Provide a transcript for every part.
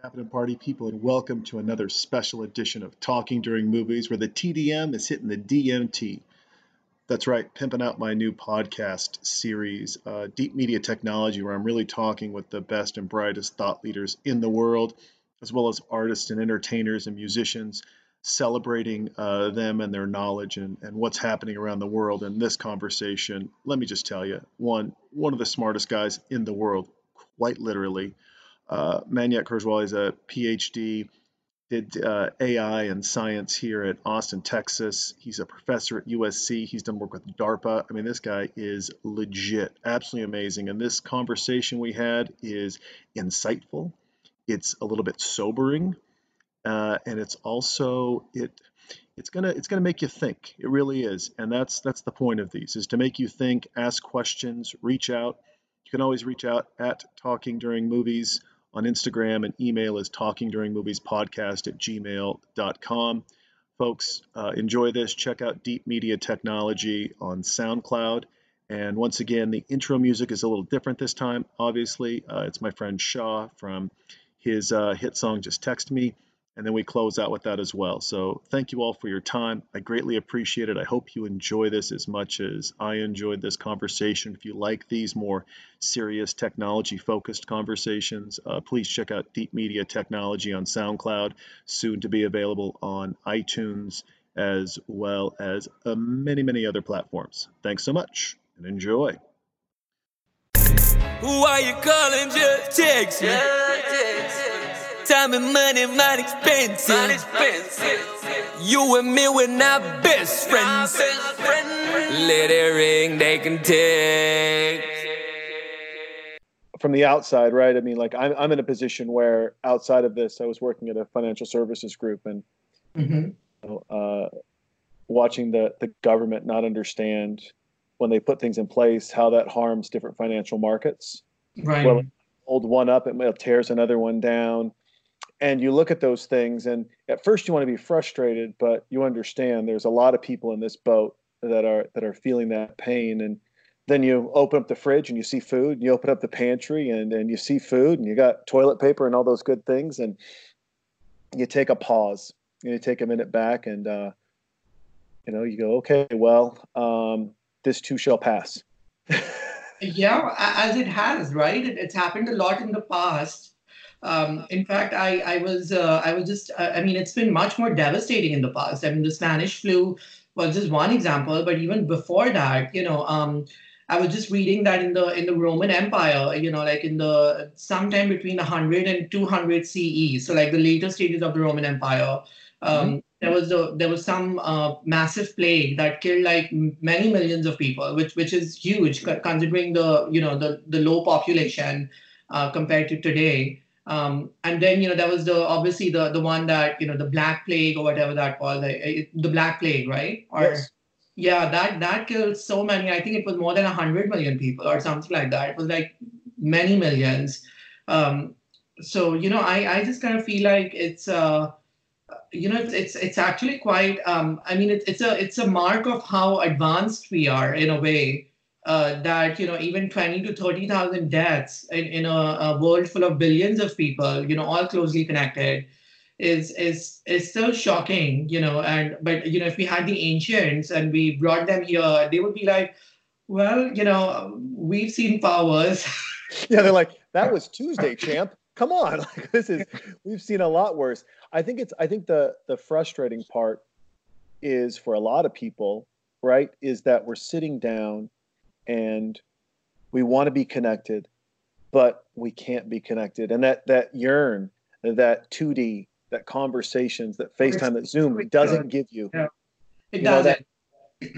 happening, party people, and welcome to another special edition of Talking During Movies, where the TDM is hitting the DMT. That's right, pimping out my new podcast series, uh, Deep Media Technology, where I'm really talking with the best and brightest thought leaders in the world, as well as artists and entertainers and musicians, celebrating uh, them and their knowledge and, and what's happening around the world. In this conversation, let me just tell you, one one of the smartest guys in the world, quite literally. Uh, Mayank Kejriwal is a PhD, did uh, AI and science here at Austin, Texas. He's a professor at USC. He's done work with DARPA. I mean, this guy is legit, absolutely amazing. And this conversation we had is insightful. It's a little bit sobering, uh, and it's also it it's gonna it's gonna make you think. It really is, and that's that's the point of these is to make you think, ask questions, reach out. You can always reach out at Talking During Movies on Instagram, and email is talkingduringmoviespodcast at gmail.com. Folks, uh, enjoy this. Check out Deep Media Technology on SoundCloud. And once again, the intro music is a little different this time. Obviously, uh, it's my friend Shaw from his uh, hit song Just Text Me and then we close out with that as well. So thank you all for your time. I greatly appreciate it. I hope you enjoy this as much as I enjoyed this conversation. If you like these more serious technology focused conversations, uh, please check out Deep Media Technology on SoundCloud, soon to be available on iTunes as well as uh, many, many other platforms. Thanks so much and enjoy. Who are you calling? Just text me. Time and money, man expensive. Man expensive. You and me, we're not best friends. Best friend. Let it ring, they can take. From the outside, right? I mean, like I'm, I'm in a position where outside of this, I was working at a financial services group and Mm-hmm. uh, watching the, the government not understand when they put things in place how that harms different financial markets. Right. Well, hold one up, it tears another one down. And you look at those things, and at first you want to be frustrated, but you understand there's a lot of people in this boat that are that are feeling that pain. And then you open up the fridge and you see food, and you open up the pantry and, and you see food, and you got toilet paper and all those good things, and you take a pause, you take a minute back, and uh, you know you go, okay, well, um, this too shall pass. yeah, as it has, right? It's happened a lot in the past. Um, in fact, I, I was uh, I was just uh, I mean it's been much more devastating in the past. I mean the Spanish flu was just one example, but even before that, you know, um, I was just reading that in the in the Roman Empire, you know, like in the sometime between 100 and 200 CE, so like the later stages of the Roman Empire, um, there was a there was some uh, massive plague that killed like many millions of people, which which is huge considering the you know the the low population uh, compared to today. Um, and then you know there was the obviously the the one that you know the Black Plague or whatever that was, it- the Black Plague, right? Or Yes. yeah, that that killed so many. I think it was more than hundred million people or something like that. It was like many millions. Um, so you know, I I just kind of feel like it's uh, you know it's it's, it's actually quite. Um, I mean, it's it's a it's a mark of how advanced we are in a way. Uh, that you know even 20 to 30,000 deaths in, in a, a world full of billions of people you know all closely connected is is is still shocking you know and but you know if we had the ancients and we brought them here they would be like well you know we've seen powers yeah, they're like, that was Tuesday, champ. Come on, like this is we've seen a lot worse. I think it's I think the the frustrating part is for a lot of people, right, is that we're sitting down and we want to be connected, but we can't be connected. And that that yearn, that 2D, that conversations, that FaceTime, that Zoom doesn't give you. Yeah. it You doesn't.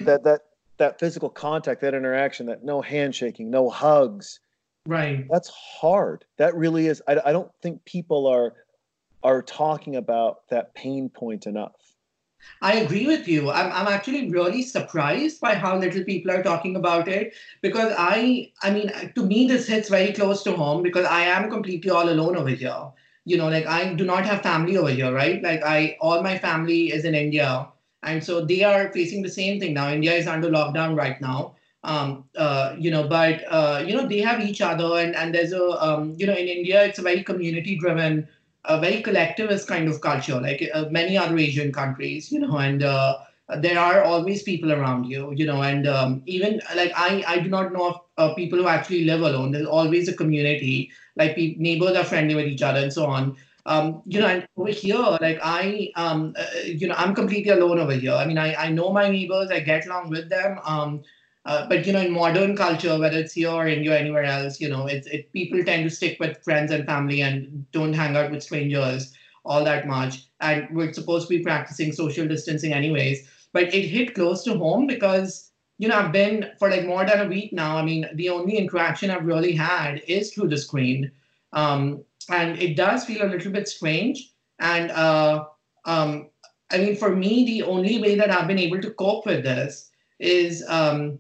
that that that physical contact, that interaction, that no handshaking, no hugs, right. That's hard. That really is I, I don't think people are are talking about that pain point enough I agree with you. I'm, I'm actually really surprised by how little people are talking about it because I I mean to me this hits very close to home because I am completely all alone over here. You know, like I do not have family over here, right? Like I all my family is in India. And so they are facing the same thing now. India is under lockdown right now. Um, uh, you know, but uh, you know, they have each other and, and there's a um, you know, in India it's a very community driven a very collectivist kind of culture, like uh, many other Asian countries, you know, and uh, there are always people around you, you know, and um, even like I, I do not know of uh, people who actually live alone. There's always a community, like pe- neighbors are friendly with each other and so on. Um, you know, and over here, like I, um, uh, you know, I'm completely alone over here. I mean, I, I know my neighbors, I get along with them. Uh, but you know, in modern culture, whether it's here or India or anywhere else, you know, it's it people tend to stick with friends and family and don't hang out with strangers all that much. And we're supposed to be practicing social distancing anyways. But it hit close to home because you know I've been for like more than a week now. I mean, the only interaction I've really had is through the screen, um, and it does feel a little bit strange. And uh, um, I mean, for me, the only way that I've been able to cope with this is um,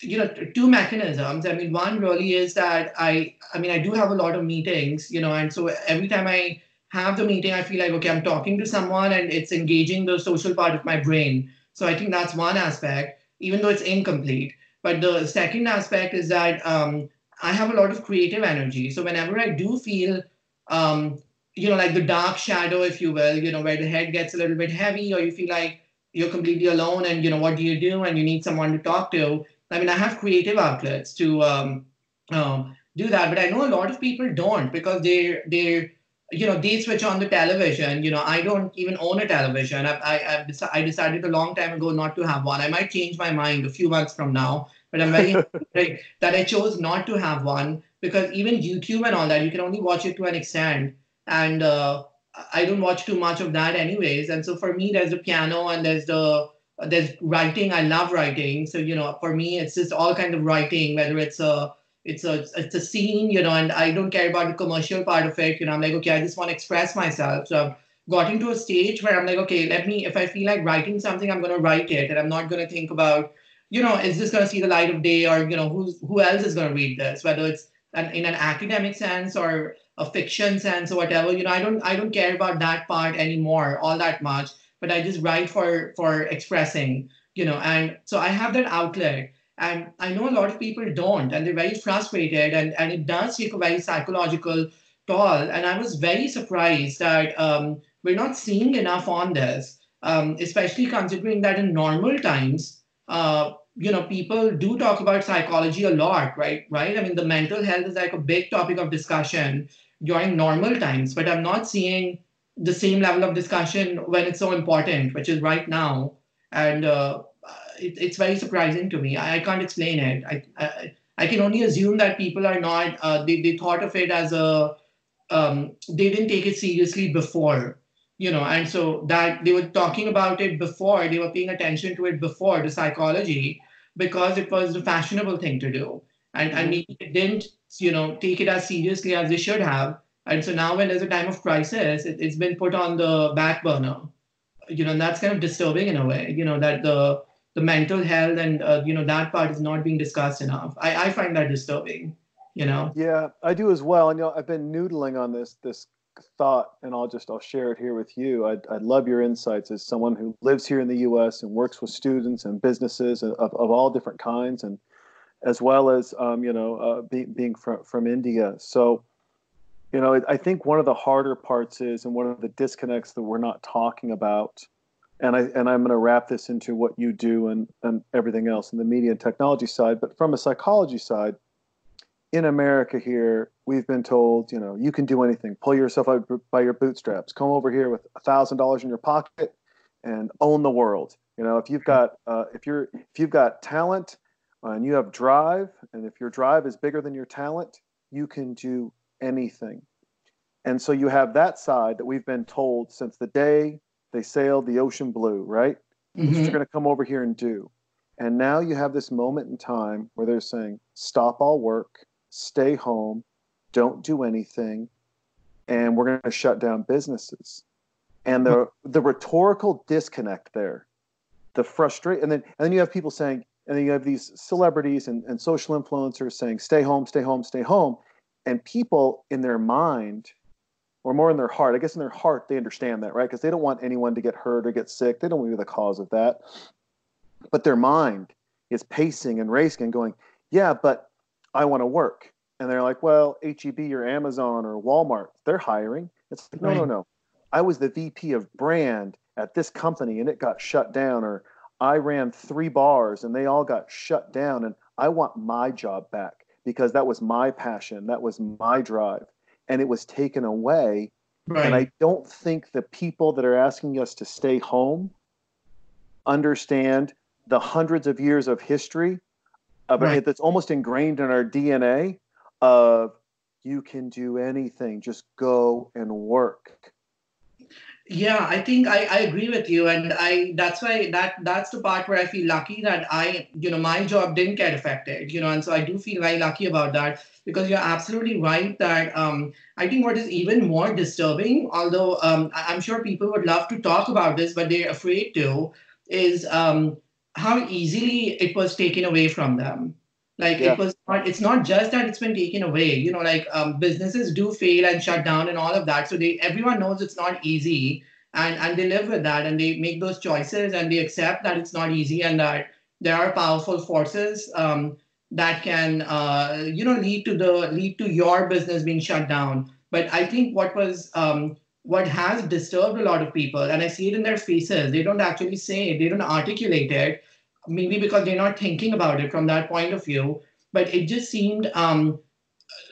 you know two mechanisms. I mean one really is that i i mean i do have a lot of meetings you know and so every time i have the meeting i feel like okay i'm talking to someone and it's engaging the social part of my brain. So i think that's one aspect even though it's incomplete. But the second aspect is that um, i have a lot of creative energy. So whenever i do feel um, you know like the dark shadow if you will you know where the head gets a little bit heavy or you feel like you're completely alone and you know what do you do and you need someone to talk to I mean, I have creative outlets to um, um, do that, but I know a lot of people don't because they they you know they switch on the television. You know, I don't even own a television. I I, I decided a long time ago not to have one. I might change my mind a few months from now, but I'm very that I chose not to have one because even YouTube and all that, you can only watch it to an extent, and uh, I don't watch too much of that anyways. And so for me, there's the piano and there's the there's writing i love writing. So you know for me it's just all kind of writing whether it's a it's a it's a scene you know and i don't care about the commercial part of it you know i'm like okay i just want to express myself. So i've gotten to a stage where i'm like okay let me if i feel like writing something i'm going to write it and i'm not going to think about you know is this going to see the light of day or you know who's who else is going to read this? Whether it's an, in an academic sense or a fiction sense or whatever you know i don't i don't care about that part anymore all that much but I just write for for expressing, you know, and so I have that outlet. And I know a lot of people don't, and they're very frustrated, and, and it does take a very psychological toll. And I was very surprised that um, we're not seeing enough on this, um, especially considering that in normal times, uh, you know, people do talk about psychology a lot, right? Right? I mean, the mental health is like a big topic of discussion during normal times, but I'm not seeing the same level of discussion when it's so important, which is right now. And uh, it, it's very surprising to me. I, I can't explain it. I, I, I can only assume that people are not. Uh, they they thought of it as a. Um, they didn't take it seriously before, you know, and so that they were talking about it before. They were paying attention to it before the psychology because it was the fashionable thing to do, and and mm-hmm. maybe didn't you know take it as seriously as they should have and so now when there's a time of crisis, it, has been put on the back burner. You know, and that's kind of disturbing in a way, you know, that the the mental health and, uh, you know, that part is not being discussed enough. I, I find that disturbing, you know? Yeah, I do as well. And, you know, I've been noodling on this, this thought and I'll just, I'll share it here with you. I'd, I'd love your insights as someone who lives here in the U.S. and works with students and businesses of, of all different kinds and as well as, um, you know, uh, be, being from, from India. So, you know, I think one of the harder parts is, and one of the disconnects that we're not talking about, and I and I'm going to wrap this into what you do and and everything else in the media and technology side, but from a psychology side, in America here, we've been told, you know, you can do anything, pull yourself out by your bootstraps, come over here with a thousand dollars in your pocket, and own the world. You know, if you've got uh, if you're if you've got talent and you have drive, and if your drive is bigger than your talent, you can do anything. And so you have that side that we've been told since the day they sailed the ocean blue, right? Mm-hmm. Which they're going to come over here and do. And now you have this moment in time where they're saying, stop all work, stay home, don't do anything, and we're going to shut down businesses. And the the rhetorical disconnect there, the frustration, and then and then you have people saying, and then you have these celebrities and, and social influencers saying, stay home, stay home, stay home and people in their mind or more in their heart i guess in their heart they understand that right? Because they don't want anyone to get hurt or get sick. They don't want to be the cause of that. But their mind is pacing and racing and going yeah but i want to work. And they're like, well, HEB or Amazon or Walmart, they're hiring. It's like, no, no, no. I was the VP of brand at this company and it got shut down, or I ran three bars and they all got shut down, and I want my job back because that was my passion, that was my drive, and it was taken away. Right. And I don't think the people that are asking us to stay home understand the hundreds of years of history of right. it that's almost ingrained in our DNA of you can do anything, just go and work. Yeah, I think I, I agree with you, and I that's why that that's the part where I feel lucky that I you know my job didn't get affected, you know, and so I do feel very lucky about that because you're absolutely right that um, I think what is even more disturbing, although um, I'm sure people would love to talk about this, but they're afraid to, is um, how easily it was taken away from them like yeah. it was not it's not just that it's been taken away you know like um, businesses do fail and shut down and all of that so they everyone knows it's not easy and and they live with that and they make those choices and they accept that it's not easy and that there are powerful forces um, that can uh, you know lead to the lead to your business being shut down but i think what was um, what has disturbed a lot of people and i see it in their faces they don't actually say it they don't articulate it maybe because they're not thinking about it from that point of view. But it just seemed, um,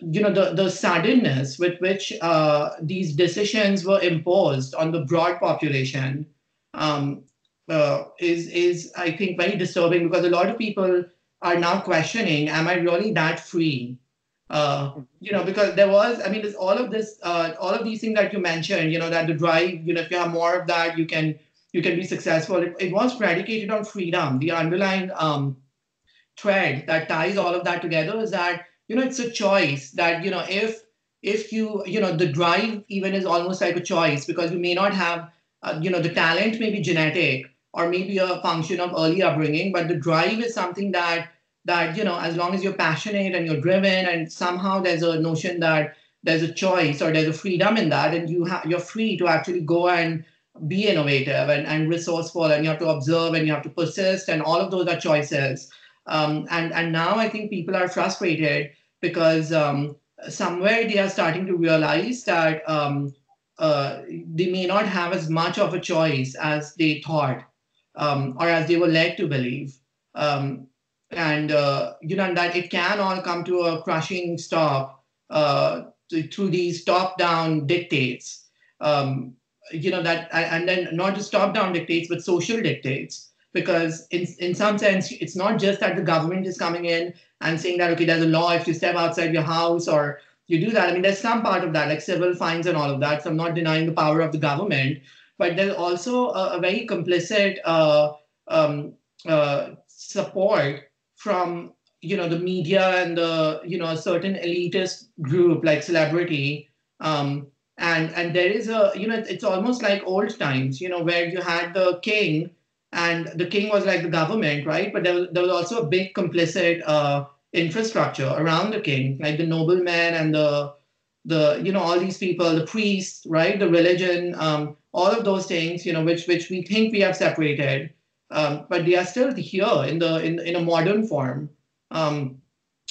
you know, the, the suddenness with which uh, these decisions were imposed on the broad population um, uh, is, is, I think, very disturbing because a lot of people are now questioning, am I really that free? Uh, you know, because there was, I mean, there's all of this, uh, all of these things that you mentioned, you know, that the drive, you know, if you have more of that, you can you can be successful. It, it was predicated on freedom. The underlying um, thread that ties all of that together is that you know it's a choice that you know if if you you know the drive even is almost like a choice because you may not have uh, you know the talent may be genetic or maybe a function of early upbringing but the drive is something that that you know as long as you're passionate and you're driven and somehow there's a notion that there's a choice or there's a freedom in that and you have you're free to actually go and be innovative and, and resourceful and you have to observe and you have to persist and all of those are choices. Um, and and now i think people are frustrated because um, somewhere they are starting to realize that um, uh, they may not have as much of a choice as they thought um, or as they were led to believe. Um, and uh, you know that it can all come to a crushing stop uh, through these top-down dictates. Um, you know that and then not just top down dictates but social dictates. Because in in some sense it's not just that the government is coming in and saying that okay there's a law if you step outside your house or you do that. I mean there's some part of that like civil fines and all of that. So i'm not denying the power of the government. But there's also a, a very complicit uh, um, uh, support from you know the media and the you know a certain elitist group like celebrity um, and and there is a you know it's almost like old times you know where you had the king and the king was like the government right? But there was, there was also a big complicit uh, infrastructure around the king like the noblemen and the the you know all these people the priests right? The religion um, all of those things you know which which we think we have separated um, but they are still here in the in, in a modern form. Um,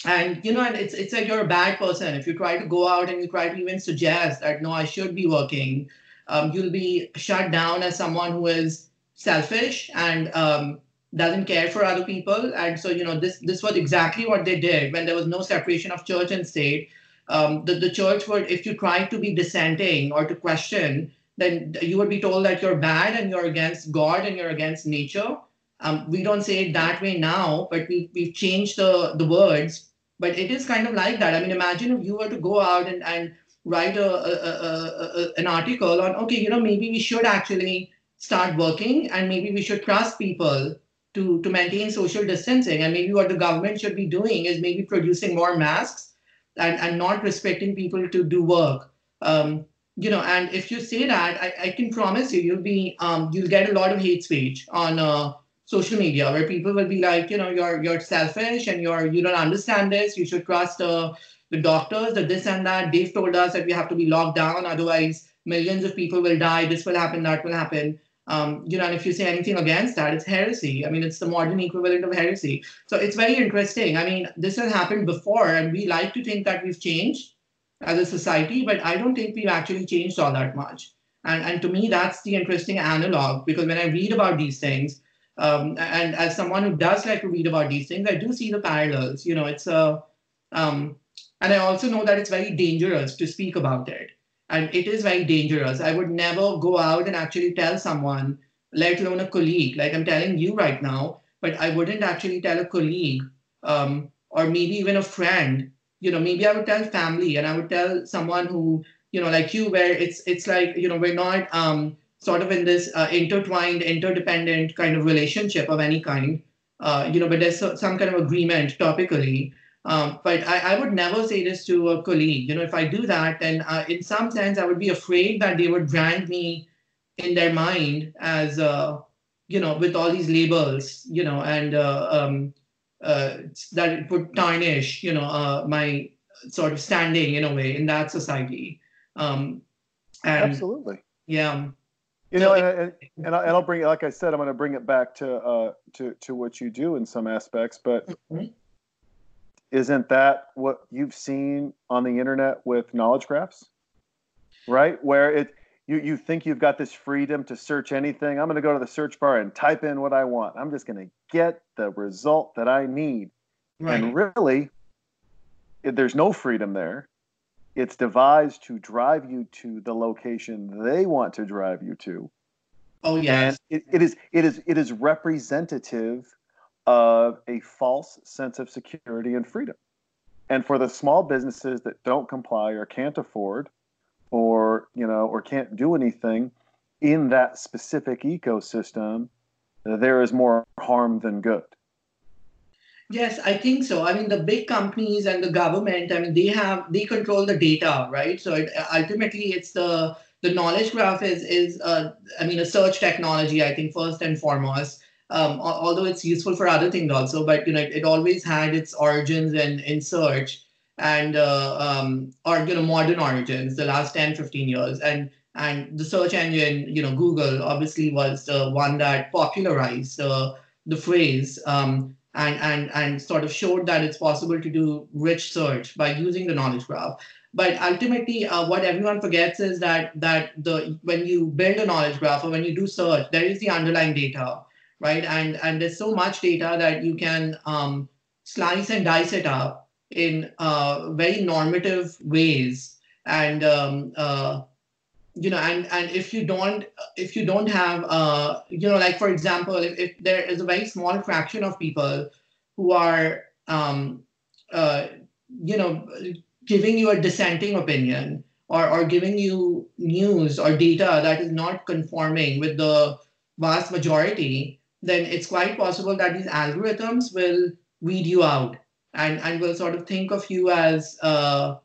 and you know and it's it's like you're a bad person. If you try to go out and you try to even suggest that no i should be working um, you'll be shut down as someone who is selfish and um, doesn't care for other people. And so you know this this was exactly what they did when there was no separation of church and state. Um, the, the church would if you tried to be dissenting or to question then you would be told that you're bad and you're against god and you're against nature. Um, we don't say it that way now but we, we've changed the, the words but it is kind of like that. I mean, imagine if you were to go out and, and write a, a, a, an article on, okay, you know, maybe we should actually start working and maybe we should trust people to, to maintain social distancing. And maybe what the government should be doing is maybe producing more masks and, and not restricting people to do work. Um, you know, and if you say that, I, I can promise you, you'll be, um, you'll get a lot of hate speech on, uh, social media where people will be like, you know, you're you're selfish and you're you don't understand this. You should trust uh, the doctors, the this and that. They've told us that we have to be locked down, otherwise millions of people will die. This will happen, that will happen. Um, you know, and if you say anything against that, it's heresy. I mean, it's the modern equivalent of heresy. So it's very interesting. I mean, this has happened before, and we like to think that we've changed as a society, but I don't think we've actually changed all that much. And, and to me, that's the interesting analog because when I read about these things, um, and as someone who does like to read about these things, I do see the parallels. You know, it's a, um, and I also know that it's very dangerous to speak about it and it is very dangerous. I would never go out and actually tell someone, let alone a colleague, like I'm telling you right now, but I wouldn't actually tell a colleague um, or maybe even a friend. You know, maybe I would tell family and I would tell someone who, you know, like you, where it's it's like you know we're not um, sort of in this uh, intertwined, interdependent kind of relationship of any kind. Uh, you know, but there's some kind of agreement topically um, but I, I, would never say this to a colleague. You know, if I do that, then uh, in some sense, I would be afraid that they would brand me in their mind as, uh, you know, with all these labels, you know, and uh, um, uh, that it would tarnish, you know, uh, my sort of standing in a way in that society. Um, and, Absolutely. Yeah. You know, and, and, and, I, will bring, it, like I said, I'm going to bring it back to uh, to to what you do in some aspects, but. Mm-hmm. isn't that what you've seen on the internet with knowledge graphs? Right? Where it you, you think you've got this freedom to search anything. I'm going to go to the search bar and type in what i want. I'm just going to get the result that i need. Right. and really there's no freedom there it's devised to drive you to the location they want to drive you to oh yes and it, it is it is it is representative of a false sense of security and freedom. And for the small businesses that don't comply or can't afford or, you know, or can't do anything in that specific ecosystem, there is more harm than good. Yes, I think so. I mean, the big companies and the government, I mean, they have they control the data, right? So it, ultimately, it's the the knowledge graph is is uh, I mean a search technology. I think first and foremost, um, although it's useful for other things also, but you know, it, it always had its origins in, in search and uh, um, or you know modern origins the last 10 15 years and and the search engine you know google obviously was the one that popularized uh, the phrase um, and and and sort of showed that it's possible to do rich search by using the knowledge graph but ultimately uh, what everyone forgets is that that the when you build a knowledge graph or when you do search there is the underlying data right? And and there's so much data that you can um, slice and dice it up in uh, very normative ways, and um, uh, you know, and and if you don't if you don't have uh, you know, like for example, if, if there is a very small fraction of people who are um, uh, you know giving you a dissenting opinion or, or giving you news or data that is not conforming with the vast majority, then it's quite possible that these algorithms will weed you out and, and will sort of think of you as uh,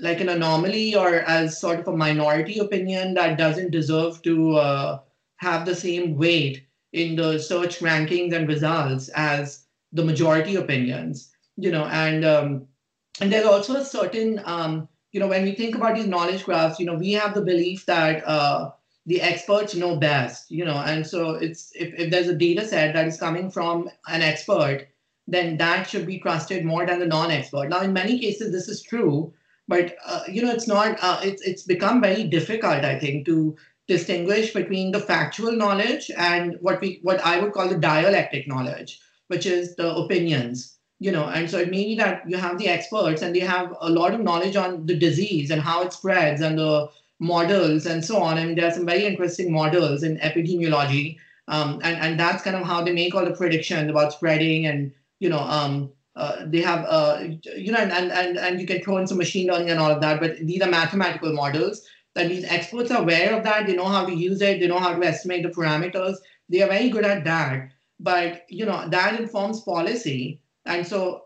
like an anomaly or as sort of a minority opinion that doesn't deserve to uh, have the same weight in the search rankings and results as the majority opinions you know and um, and there's also a certain um, you know when we think about these knowledge graphs you know we have the belief that uh, the experts know best you know and so it's if, if there's a data set that is coming from an expert then that should be trusted more than the non-expert. Now in many cases this is true but uh, you know it's not uh, it's it's become very difficult i think to distinguish between the factual knowledge and what we what i would call the dialectic knowledge which is the opinions you know and so it may be that you have the experts and they have a lot of knowledge on the disease and how it spreads and the models and so on. I mean, there are some very interesting models in epidemiology, um, and and that's kind of how they make all the predictions about spreading, and you know, um, uh, they have uh, you know, and, and and you can throw in some machine learning and all of that, but these are mathematical models. That these experts are aware of that. They know how to use it. They know how to estimate the parameters. They are very good at that. But you know, that informs policy. And so,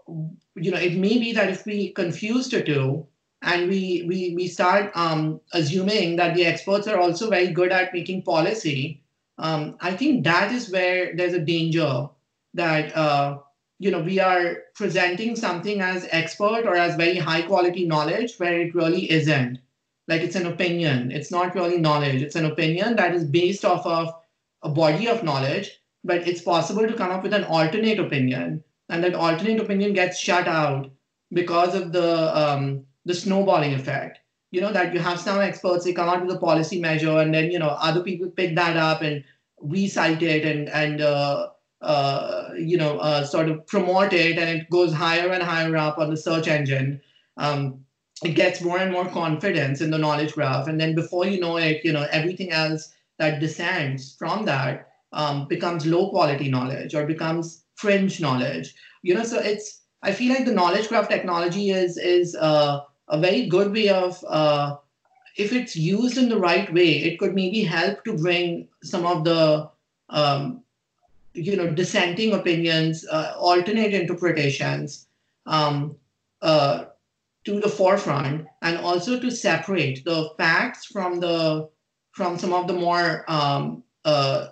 you know, it may be that if we confuse the two, and we we we start um, assuming that the experts are also very good at making policy. Um, I think that is where there's a danger that uh, you know we are presenting something as expert or as very high quality knowledge where it really isn't. Like it's an opinion. It's not really knowledge. It's an opinion that is based off of a body of knowledge, but it's possible to come up with an alternate opinion, and that alternate opinion gets shut out because of the um, the snowballing effect. You know that you have some experts they come out with a policy measure, and then you know other people pick that up and recite it and and uh, uh, you know uh, sort of promote it, and it goes higher and higher up on the search engine. Um, it gets more and more confidence in the knowledge graph, and then before you know it, you know everything else that descends from that um, becomes low quality knowledge or becomes fringe knowledge. You know, so it's I feel like the knowledge graph technology is is uh, a very good way of uh, if it's used in the right way, it could maybe help to bring some of the um, you know dissenting opinions, uh, alternate interpretations um, uh, to the forefront, and also to separate the facts from the from some of the more um, uh,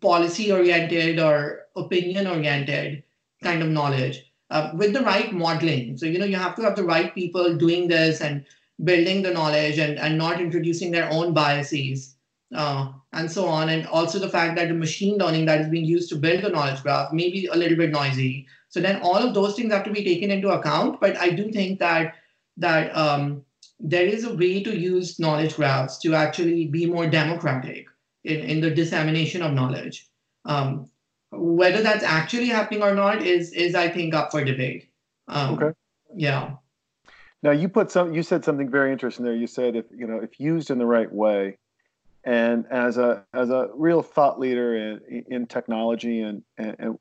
policy oriented or opinion oriented kind of knowledge uh, with the right modeling. So, you know, you have to have the right people doing this and building the knowledge and, and not introducing their own biases uh, and so on. And also the fact that the machine learning that is being used to build the knowledge graph may be a little bit noisy. So then all of those things have to be taken into account. But I do think that that um, there is a way to use knowledge graphs to actually be more democratic in, in the dissemination of knowledge. Um, whether that's actually happening or not is is I think up for debate. Um, okay. Yeah. Now you put some. You said something very interesting there. You said if you know if used in the right way, and as a as a real thought leader in, in technology and, and, and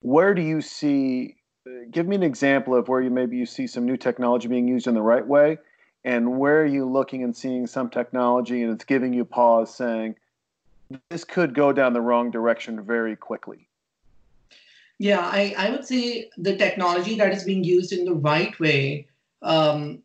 where do you see? Give me an example of where you maybe you see some new technology being used in the right way, and where are you looking and seeing some technology and it's giving you pause, saying this could go down the wrong direction very quickly. Yeah, I, I would say the technology that is being used in the right way um,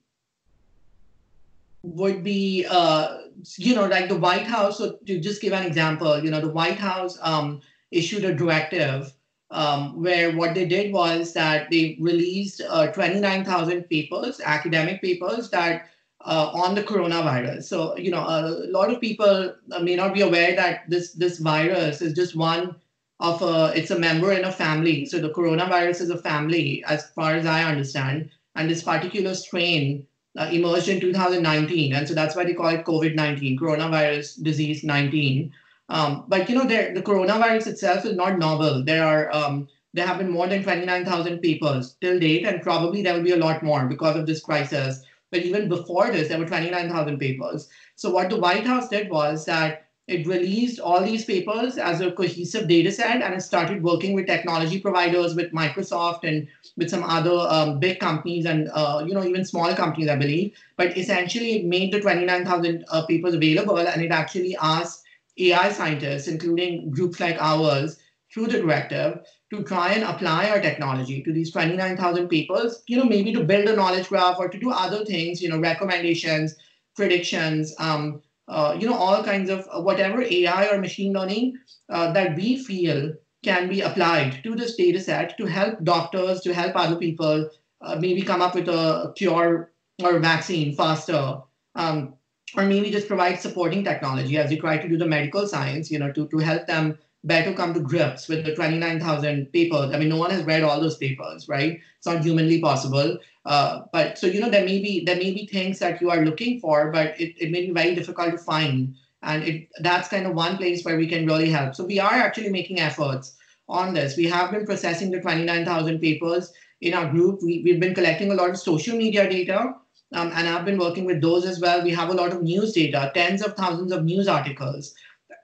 would be, uh, you know, like the White House. So to just give an example, you know, the White House um, issued a directive um, where what they did was that they released uh, 29,000 papers, academic papers that uh, on the coronavirus. So, you know, a lot of people uh, may not be aware that this this virus is just one of a, it's a member in a family. So the coronavirus is a family, as far as I understand. And this particular strain uh, emerged in 2019. And so that's why they call it COVID-19, coronavirus disease 19. Um, but, you know, the coronavirus itself is not novel. There are, um, there have been more than 29,000 papers till date, and probably there will be a lot more because of this crisis. But even before this, there were 29,000 papers. So what the White House did was that it released all these papers as a cohesive data set and it started working with technology providers, with Microsoft and with some other um, big companies and uh, you know even small companies, I believe. But essentially, it made the 29,000 uh, papers available and it actually asked AI scientists, including groups like ours, through the directive to try and apply our technology to these 29,000 papers, you know, maybe to build a knowledge graph or to do other things, you know, recommendations, predictions, um, uh, you know, all kinds of uh, whatever AI or machine learning uh, that we feel can be applied to this data set to help doctors, to help other people uh, maybe come up with a cure or vaccine faster. Um, or maybe just provide supporting technology as you try to do the medical science, you know, to, to help them better come to grips with the 29,000 papers. I mean, no one has read all those papers, right? It's not humanly possible. Uh, but so you know, there may be there may be things that you are looking for, but it, it may be very difficult to find. And it that's kind of one place where we can really help. So we are actually making efforts on this. We have been processing the 29,000 papers in our group. We, we've been collecting a lot of social media data. Um, and I've been working with those as well. We have a lot of news data, tens of thousands of news articles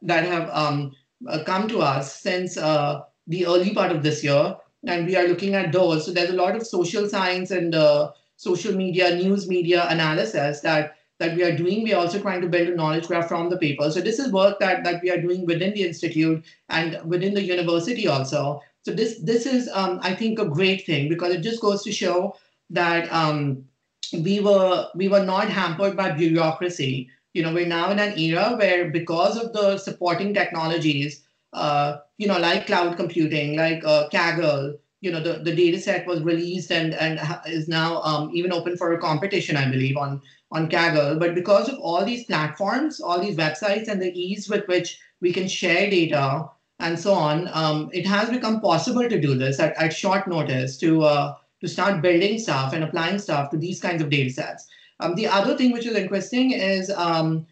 that have um, uh, come to us since uh, the early part of this year, and we are looking at those. So there's a lot of social science and uh, social media, news media analysis that that we are doing. We are also trying to build a knowledge graph from the paper. So this is work that that we are doing within the institute and within the university also. So this this is um, I think a great thing because it just goes to show that um, we were we were not hampered by bureaucracy you know, we're now in an era where because of the supporting technologies, uh, you know, like cloud computing, like uh, Kaggle, you know, the, the data set was released and, and is now um, even open for a competition, I believe, on, on Kaggle. But because of all these platforms, all these websites, and the ease with which we can share data and so on, um, it has become possible to do this at, at short notice to uh, to start building stuff and applying stuff to these kinds of data sets. Um, the other thing which is interesting is um,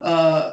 uh,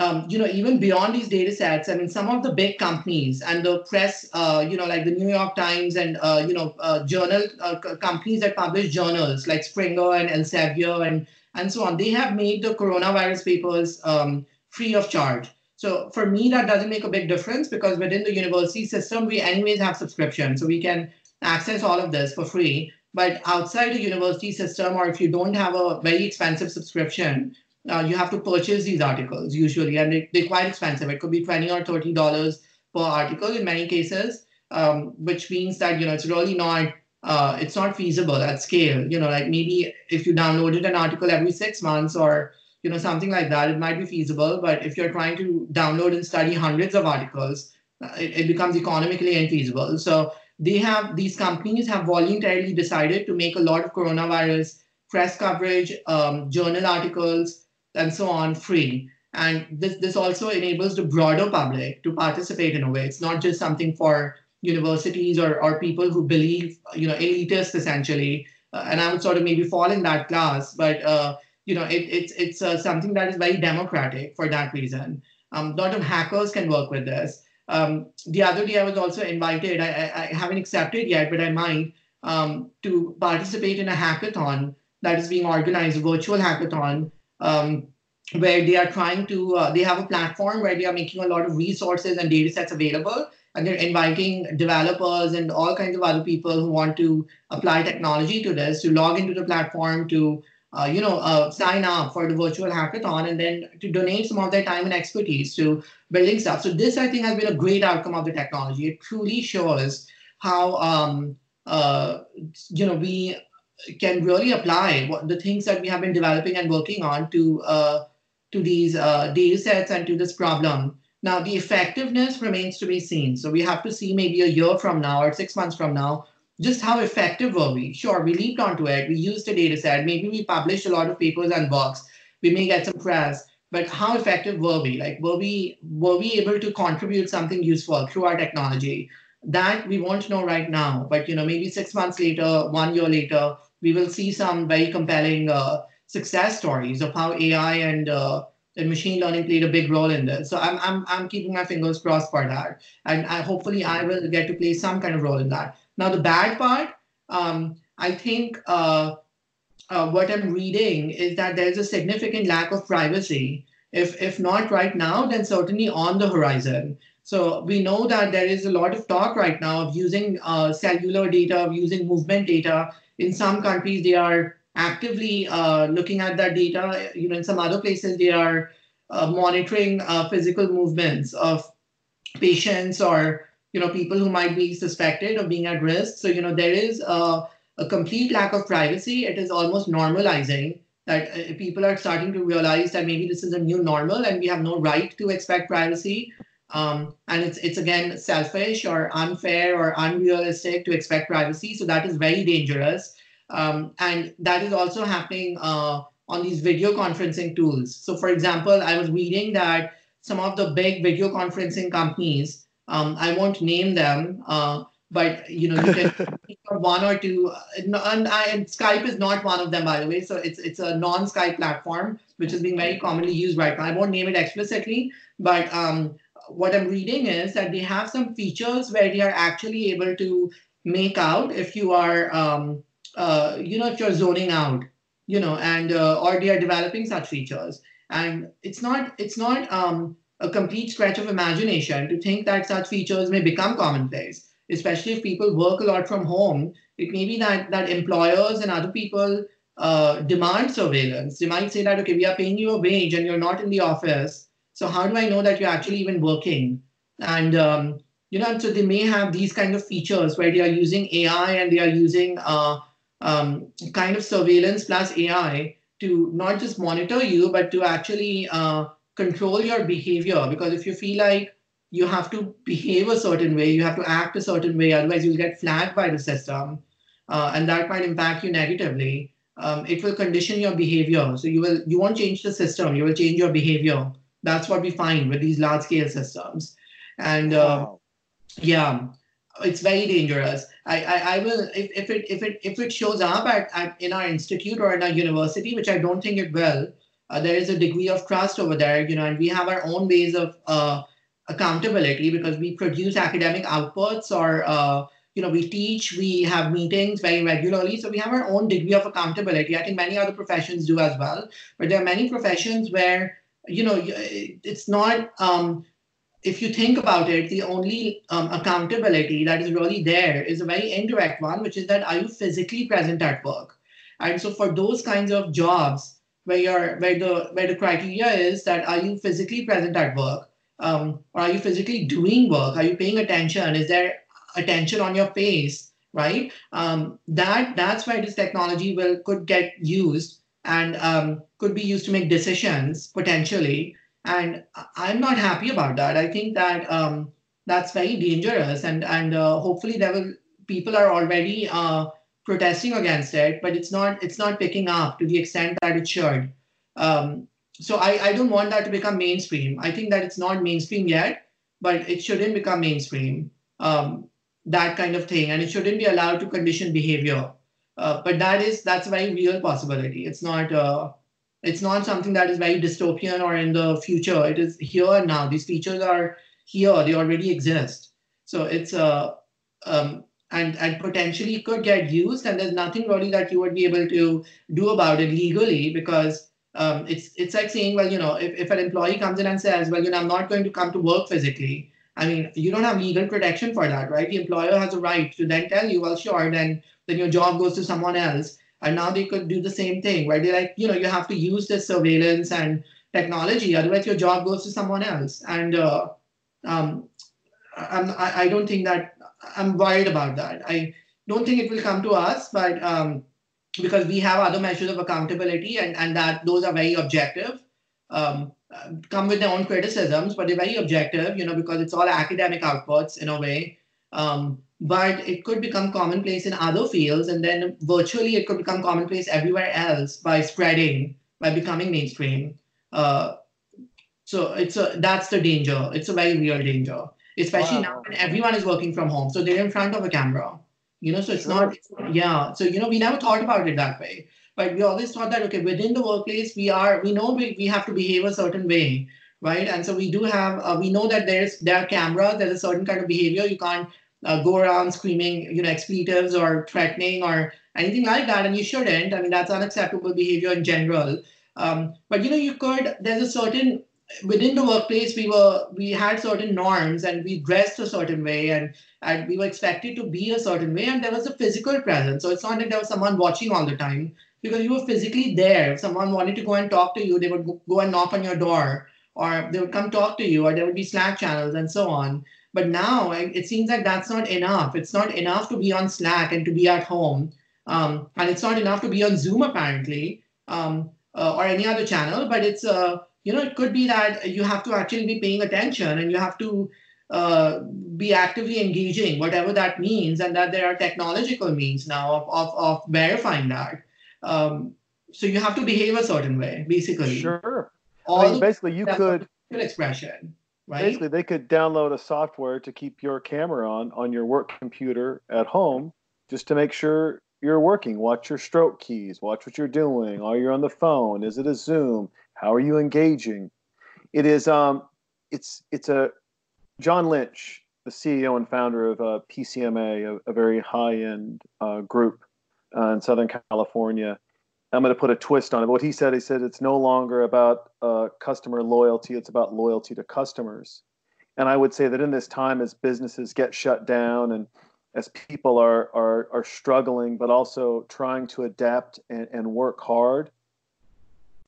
um, you know, even beyond these data sets, I mean, some of the big companies and the press, uh, you know, like the New York Times and, uh, you know, uh, journal uh, companies that publish journals like Springer and Elsevier and, and so on, they have made the coronavirus papers um, free of charge. So for me, that doesn't make a big difference because within the university system, we anyways have subscription. So we can access all of this for free. But outside the university system, or if you don't have a very expensive subscription, uh, you have to purchase these articles usually, and they, they're quite expensive. It could be twenty or thirty dollars per article in many cases, um, which means that you know it's really not uh, it's not feasible at scale. You know, like maybe if you downloaded an article every six months or you know something like that, it might be feasible. But if you're trying to download and study hundreds of articles, uh, it, it becomes economically infeasible. So they have these companies have voluntarily decided to make a lot of coronavirus press coverage, um, journal articles, and so on free. And this, this also enables the broader public to participate in a way. It's not just something for universities or, or people who believe, you know, elitist essentially. Uh, and I would sort of maybe fall in that class, but, uh, you know, it, it's, it's uh, something that is very democratic for that reason. Um, a lot of hackers can work with this. Um, the other day, I was also invited, I, I, I haven't accepted yet, but I might, um, to participate in a hackathon that is being organized, a virtual hackathon um, where they are trying to, uh, they have a platform where they are making a lot of resources and data sets available. And they're inviting developers and all kinds of other people who want to apply technology to this to log into the platform to, uh, you know, uh, sign up for the virtual hackathon and then to donate some of their time and expertise to building stuff. So this, I think, has been a great outcome of the technology. It truly shows how, um, uh, you know, we can really apply what the things that we have been developing and working on to uh, to these uh, data sets and to this problem. Now, the effectiveness remains to be seen. So we have to see maybe a year from now or six months from now, just how effective were we? Sure, we leaped onto it. We used the data set. Maybe we published a lot of papers and books. We may get some press, but how effective were we? Like, were we were we able to contribute something useful through our technology? That we won't know right now. But you know, maybe six months later, one year later, we will see some very compelling uh, success stories of how AI and uh, and machine learning played a big role in this. So I'm I'm I'm keeping my fingers crossed for that, and I, hopefully I will get to play some kind of role in that. Now the bad part, um, I think. Uh, uh, what I'm reading is that there's a significant lack of privacy. If if not right now, then certainly on the horizon. So we know that there is a lot of talk right now of using uh, cellular data, of using movement data in some countries, they are actively uh, looking at that data. You know, in some other places, they are uh, monitoring uh, physical movements of patients or you know people who might be suspected of being at risk. So you know there is a, a complete lack of privacy. It is almost normalizing that uh, people are starting to realize that maybe this is a new normal and we have no right to expect privacy. Um, and it's it's again selfish or unfair or unrealistic to expect privacy. So that is very dangerous. Um, and that is also happening uh, on these video conferencing tools. So, for example, I was reading that some of the big video conferencing companies, um, I won't name them, uh, but you know, you can one or two. And, and, and, Skype is not one of them, by the way. So it's it's a non-Skype platform which is being very commonly used right now. I won't name it explicitly, but um, what I'm reading is that they have some features where they are actually able to make out if you are, um, uh, you know, if you're zoning out, you know, and uh, or they are developing such features. And it's not it's not um, a complete stretch of imagination to think that such features may become commonplace, especially if people work a lot from home. It may be that that employers and other people uh, demand surveillance. They might say that okay, we are paying you a wage and you're not in the office so how do I know that you're actually even working? And um, you know, so they may have these kind of features where they are using AI and they are using uh, um, kind of surveillance plus AI to not just monitor you, but to actually uh, control your behavior. Because if you feel like you have to behave a certain way, you have to act a certain way, otherwise you'll get flagged by the system, uh, and that might impact you negatively. um, it will condition your behavior. So you will you won't change the system. You will change your behavior. That's what we find with these large scale systems, and uh, wow. yeah, it's very dangerous. I, I, I will if, if it if it if it shows up at, at in our institute or in our university, which I don't think it will. Uh, there is a degree of trust over there, you know, and we have our own ways of uh, accountability because we produce academic outputs or uh, you know we teach we have meetings very regularly so we have our own degree of accountability i think many other professions do as well but there are many professions where you know it's not um, if you think about it the only um, accountability that is really there is a very indirect one which is that are you physically present at work? And so for those kinds of jobs where you're where the where the criteria is that are you physically present at work um, or are you physically doing work? Are you paying attention? Is there attention on your face? Right? Um, that that's where this technology will could get used and um, could be used to make decisions potentially. And i'm not happy about that. I think that um, that's very dangerous. And and uh, hopefully there will people are already uh, protesting against it but it's not it's not picking up to the extent that it should. Um, so I, I don't want that to become mainstream. I think that it's not mainstream yet but it shouldn't become mainstream. Um, that kind of thing, and it shouldn't be allowed to condition behavior. Uh, but that is that's a very real possibility. It's not uh, it's not something that is very dystopian or in the future. It is here and now. These features are here. They already exist. So it's uh, um, and and potentially could get used. And there's nothing really that you would be able to do about it legally because um, it's it's like saying, well, you know, if, if an employee comes in and says, well, you know, I'm not going to come to work physically, I mean, you don't have legal protection for that, right? The employer has a right to then tell you, well, sure, then then your job goes to someone else. And now they could do the same thing, right? They're like, you know, you have to use this surveillance and technology, otherwise your job goes to someone else. And uh, um, I'm, I, I don't think that I'm worried about that. I don't think it will come to us, but um, because we have other measures of accountability and, and that those are very objective. Um, come with their own criticisms, but they're very objective, you know, because it's all academic outputs in a way. Um, but it could become commonplace in other fields, and then virtually it could become commonplace everywhere else by spreading, by becoming mainstream. Uh, so it's a that's the danger. It's a very real danger, especially wow. now when everyone is working from home, so they're in front of a camera. You know, so it's sure. not yeah. So you know, we never thought about it that way but we always thought that okay within the workplace we are we know we, we have to behave a certain way right and so we do have uh, we know that there's there are cameras there's a certain kind of behavior you can't uh, go around screaming you know expletives or threatening or anything like that and you shouldn't i mean that's unacceptable behavior in general um, but you know you could there's a certain within the workplace we were we had certain norms and we dressed a certain way and and we were expected to be a certain way and there was a physical presence so it's not that there was someone watching all the time because you were physically there. If someone wanted to go and talk to you, they would go and knock on your door, or they would come talk to you, or there would be Slack channels and so on. But now it seems like that's not enough. It's not enough to be on Slack and to be at home. Um, and it's not enough to be on Zoom, apparently, um, uh, or any other channel. But it's, uh, you know, it could be that you have to actually be paying attention and you have to uh, be actively engaging, whatever that means, and that there are technological means now of, of, of verifying that. Um, so you have to behave a certain way, basically. Sure. All I mean, basically, you could expression. Right? Basically, they could download a software to keep your camera on on your work computer at home, just to make sure you're working. Watch your stroke keys. Watch what you're doing. Are you on the phone? Is it a Zoom? How are you engaging? It is. Um, it's it's a John Lynch, the CEO and founder of uh, PCMA, a, a very high end uh, group uh, in Southern California. I'm going to put a twist on it. What he said, he said it's no longer about uh, customer loyalty; it's about loyalty to customers. And I would say that in this time, as businesses get shut down and as people are are are struggling, but also trying to adapt and, and work hard,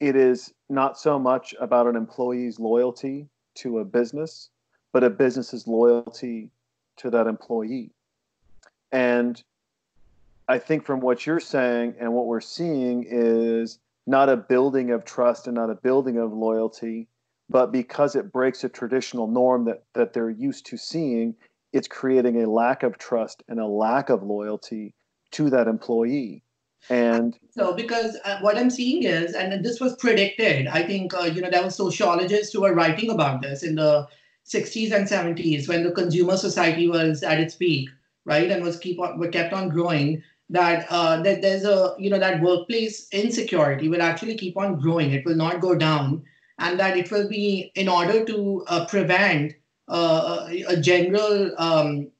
it is not so much about an employee's loyalty to a business, but a business's loyalty to that employee. And I think from what you're saying and what we're seeing is not a building of trust and not a building of loyalty, but because it breaks a traditional norm that that they're used to seeing, it's creating a lack of trust and a lack of loyalty to that employee. And so, because uh, what I'm seeing is, and this was predicted, I think, uh, you know, there were sociologists who were writing about this in the 60s and 70s when the consumer society was at its peak, right, and was keep on, were kept on growing. That uh, that there's a you know that workplace insecurity will actually keep on growing. It will not go down, and that it will be in order to uh, prevent uh, a general um,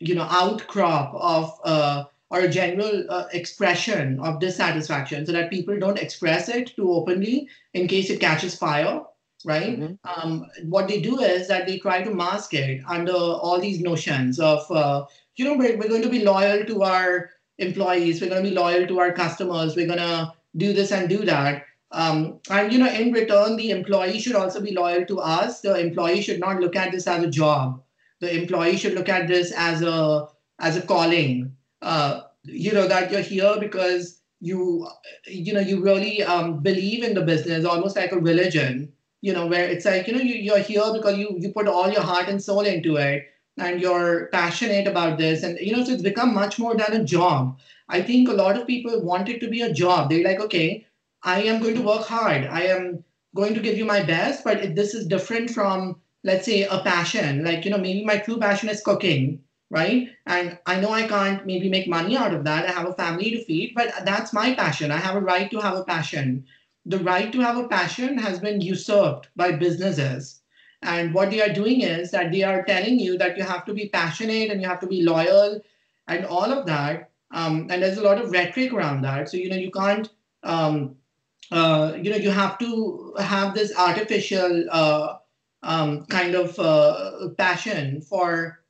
you know outcrop of uh, or a general uh, expression of dissatisfaction so that people don't express it too openly in case it catches fire right mm-hmm. um, what they do is that they try to mask it under all these notions of uh, you know we're, we're going to be loyal to our employees we're going to be loyal to our customers we're going to do this and do that. Um, and you know in return the employee should also be loyal to us. The employee should not look at this as a job. The employee should look at this as a as a calling. Uh, you know that you're here because you you know you really um, believe in the business almost like a religion you know where it's like you know you, you're here because you you put all your heart and soul into it and you're passionate about this and you know so it's become much more than a job. I think a lot of people want it to be a job. They're like okay i am going to work hard. I am going to give you my best but this is different from let's say a passion like you know maybe my true passion is cooking right? And i know i can't maybe make money out of that. I have a family to feed but that's my passion. I have a right to have a passion. The right to have a passion has been usurped by businesses and what they are doing is that they are telling you that you have to be passionate and you have to be loyal and all of that. Um, and there's a lot of rhetoric around that. So you know you can't um, uh, you know you have to have this artificial uh, um, kind of uh, passion for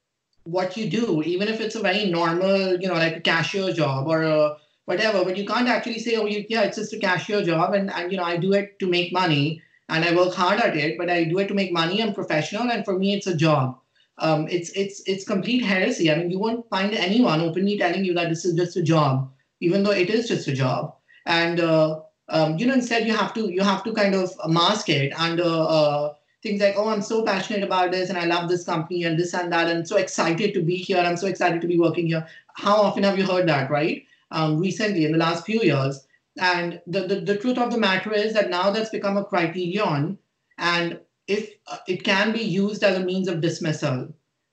what you do, even if it's a very normal, you know, like a cashier job or a whatever. But you can't actually say, oh, you, yeah, it's just a cashier job, and, and you know, I do it to make money, and I work hard at it, but I do it to make money. I'm professional, and for me, it's a job. Um, it's it's it's complete heresy. I mean, you won't find anyone openly telling you that this is just a job, even though it is just a job. And uh, um, you know, instead, you have to you have to kind of mask it under uh, things like, oh, I'm so passionate about this and I love this company and this and that, and so excited to be here. I'm so excited to be working here. How often have you heard that, right? Um, recently, in the last few years. And the, the, the, truth of the matter is that now that's become a criterion, and if uh, it can be used as a means of dismissal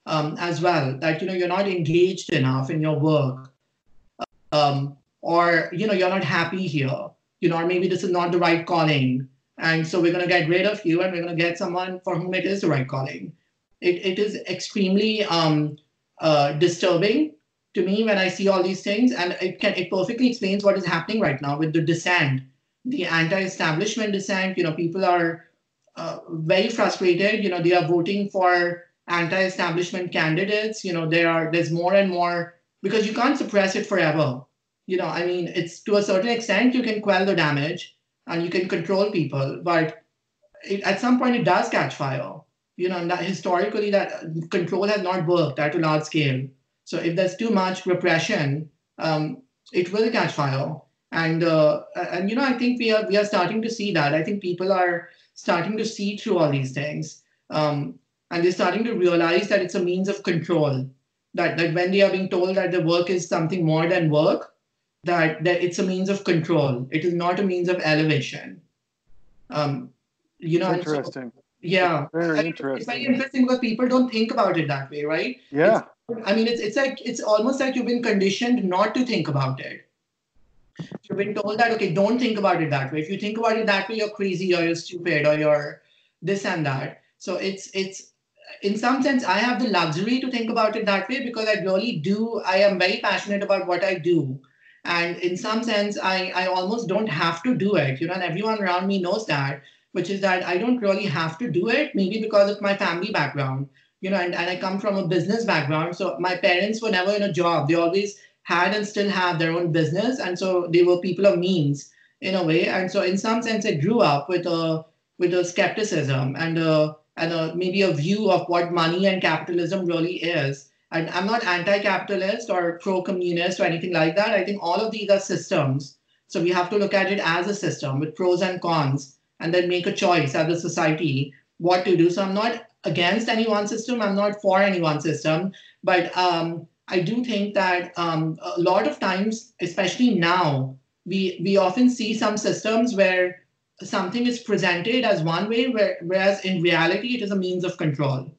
um, as well, that you know you're not engaged enough in your work, um, or you know you're not happy here, you know, or maybe this is not the right calling, and so we're going to get rid of you and we're going to get someone for whom it is the right calling. It, it is extremely um, uh, disturbing to me when I see all these things. And it, can, it perfectly explains what is happening right now with the dissent, the anti establishment dissent. You know, people are uh, very frustrated. You know, they are voting for anti establishment candidates. You know, there are there's more and more because you can't suppress it forever. You know, I mean, it's to a certain extent you can quell the damage and you can control people, but it, at some point it does catch fire. You know, that historically that control has not worked at a large scale. So if there's too much repression, um, it will catch fire. And uh, and you know, I think we are we are starting to see that. I think people are starting to see through all these things, um, and they're starting to realize that it's a means of control. That that when they are being told that the work is something more than work, that that it's a means of control. It is not a means of elevation. Um, you know, interesting. So, yeah, very interesting. It's very interesting because people don't think about it that way, right? Yeah. It's, I mean, it's it's like it's almost like you've been conditioned not to think about it. You've been told that okay, don't think about it that way. If you think about it that way, you're crazy or you're stupid or you're this and that. So it's it's in some sense I have the luxury to think about it that way because I really do. I am very passionate about what I do and in some sense, I, I almost don't have to do it, you know, and everyone around me knows that, which is that I don't really have to do it, maybe because of my family background, you know, and, and I come from a business background. So my parents were never in a job. They always had and still have their own business. And so they were people of means in a way. And so in some sense, I grew up with a with a skepticism and a, and a, maybe a view of what money and capitalism really is and I'm not anti-capitalist or pro-communist or anything like that. I think all of these are systems. So we have to look at it as a system with pros and cons, and then make a choice as a society what to do. So I'm not against any one system. I'm not for any one system. But um, I do think that um, a lot of times, especially now, we we often see some systems where something is presented as one way, where, whereas in reality it is a means of control.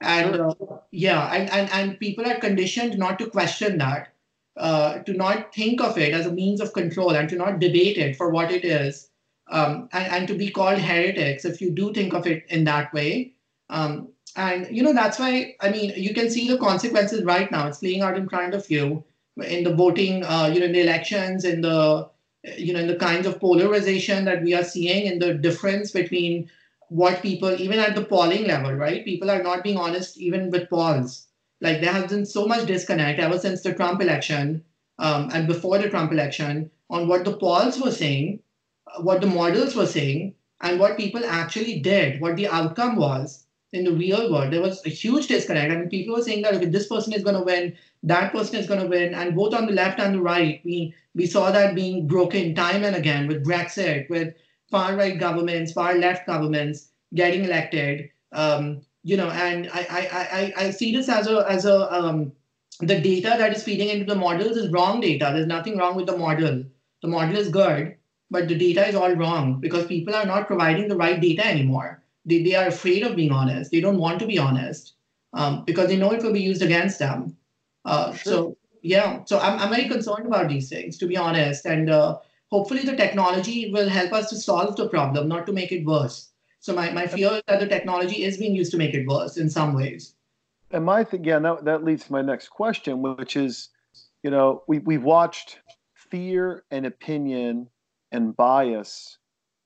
And uh, yeah, and, and and people are conditioned not to question that, uh, to not think of it as a means of control, and to not debate it for what it is, um, and, and to be called heretics if you do think of it in that way. Um, and you know that's why I mean you can see the consequences right now. It's playing out in front of you in the voting, uh, you know, in the elections, in the you know, in the kinds of polarization that we are seeing, and the difference between what people, even at the polling level, right? People are not being honest even with polls. Like there has been so much disconnect ever since the Trump election um, and before the Trump election on what the polls were saying, what the models were saying, and what people actually did, what the outcome was in the real world. There was a huge disconnect. I mean, people were saying that okay, this person is going to win, that person is going to win, and both on the left and the right, we we saw that being broken time and again with Brexit, with far right governments, far left governments getting elected. Um, you know, and I, I I I see this as a as a um, the data that is feeding into the models is wrong data. There's nothing wrong with the model. The model is good, but the data is all wrong because people are not providing the right data anymore they, they are afraid of being honest. They don't want to be honest um, because they know it will be used against them. Uh, sure. So yeah, so I'm, I'm very concerned about these things, to be honest. And uh, hopefully the technology will help us to solve the problem, not to make it worse. So my, my fear is that the technology is being used to make it worse in some ways. And my thing, yeah, that, that leads to my next question, which is, you know, we, we've watched fear and opinion and bias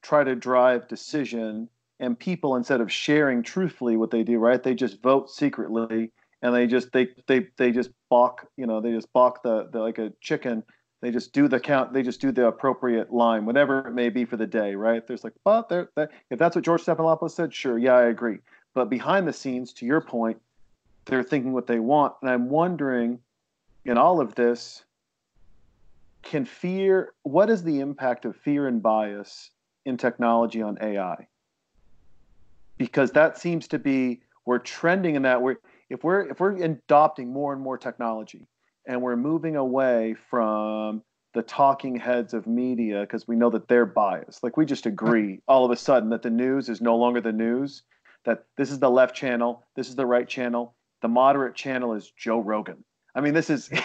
try to drive decision and people instead of sharing truthfully what they do right they just vote secretly and they just they they they just balk you know they just balk the, the like a chicken. They just do the count they just do the appropriate line whatever it may be for the day right? There's like but there if that's what george stephanopoulos said sure yeah i agree. But behind the scenes to your point they're thinking what they want and i'm wondering in all of this can fear what is the impact of fear and bias in technology on ai because that seems to be we're trending in that we're if we're if we're adopting more and more technology and we're moving away from the talking heads of media because we know that they're biased. Like we just agree all of a sudden that the news is no longer the news that this is the left channel this is the right channel the moderate channel is joe rogan. I mean this is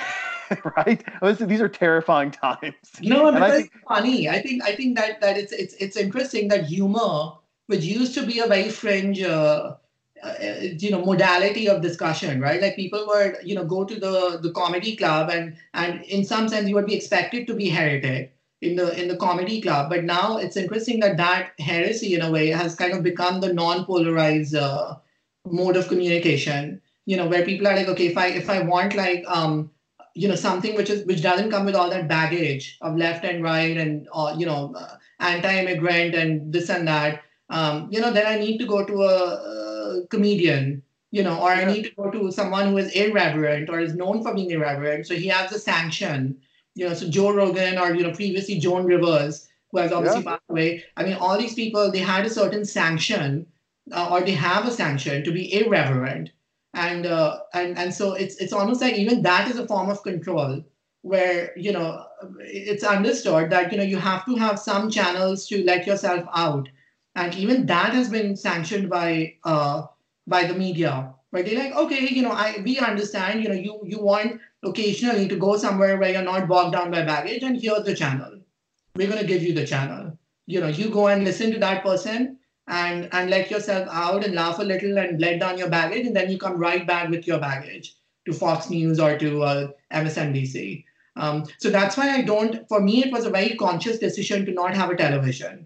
right? These are terrifying times. No and it's think, funny. I think i think that that it's it's it's interesting that humor which used to be a very fringe uh, uh, you know modality of discussion right? Like people would you know go to the the comedy club and and in some sense you would be expected to be heretic in the in the comedy club. But now it's interesting that that heresy in a way has kind of become the non-polarized uh, mode of communication you know where people are like okay if i if i want like um you know something which is which doesn't come with all that baggage of left and right and uh, you know uh, anti-immigrant and this and that um, you know, then I need to go to a, a comedian, you know, or I need to go to someone who is irreverent or is known for being irreverent. So he has a sanction, you know, so Joe Rogan or, you know, previously Joan Rivers, who has obviously yeah. passed away. I mean, all these people, they had a certain sanction uh, or they have a sanction to be irreverent. And, uh, and, and so it's, it's almost like even that is a form of control where, you know, it's understood that, you know, you have to have some channels to let yourself out and even that has been sanctioned by uh, by the media. Right they're like okay you know i we understand you know you you want occasionally to go somewhere where you're not bogged down by baggage and here's the channel. We're going to give you the channel. You know you go and listen to that person and and let yourself out and laugh a little and let down your baggage and then you come right back with your baggage to fox news or to uh, msnbc um, so that's why i don't for me it was a very conscious decision to not have a television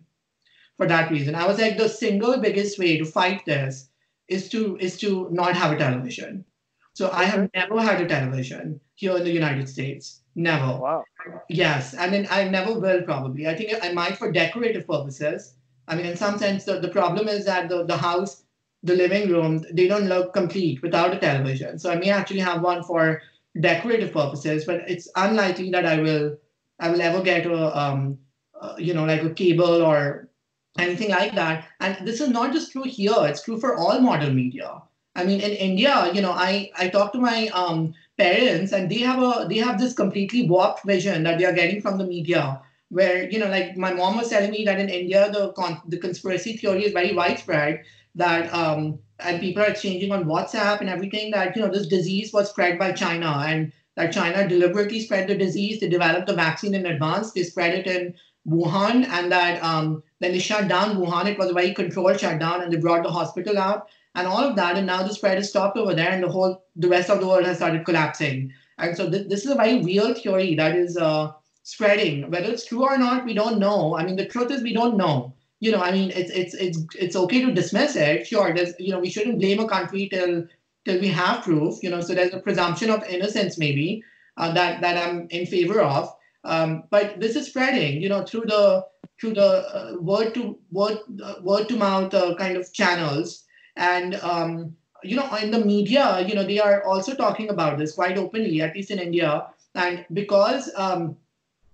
for that reason. I was like, the single biggest way to fight this is to is to not have a television. So I have never had a television here in the United States. Never. Wow. Yes, and then I never will probably. I think I might for decorative purposes. I mean, in some sense, the, the problem is that the, the house, the living room, they don't look complete without a television. So I may actually have one for decorative purposes, but it's unlikely that I will I will ever get a um, uh, you know like a cable or anything like that. And this is not just true here, it's true for all modern media. I mean, in India, you know, I, I talked to my um, parents and they have a they have this completely warped vision that they are getting from the media where you know like my mom was telling me that in india the con- the conspiracy theory is very widespread that um and people are exchanging on whatsapp and everything that you know this disease was spread by china and that china deliberately spread the disease they developed the vaccine in advance they spread it in wuhan and that um then they shut down wuhan it was a very controlled shutdown and they brought the hospital out and all of that. And now the spread has stopped over there, and the whole the rest of the world has started collapsing. And so th- this is a very real theory that is uh, spreading. Whether it's true or not, we don't know. I mean, the truth is we don't know. You know, I mean, it's it's it's it's okay to dismiss it. Sure, there's you know we shouldn't blame a country till till we have proof. You know, so there's a presumption of innocence maybe uh, that that I'm in favor of. Um, but this is spreading, you know, through the through the uh, word to word uh, word to mouth uh, kind of channels and um, you know, in the media, you know, they are also talking about this quite openly, at least in India. And because um,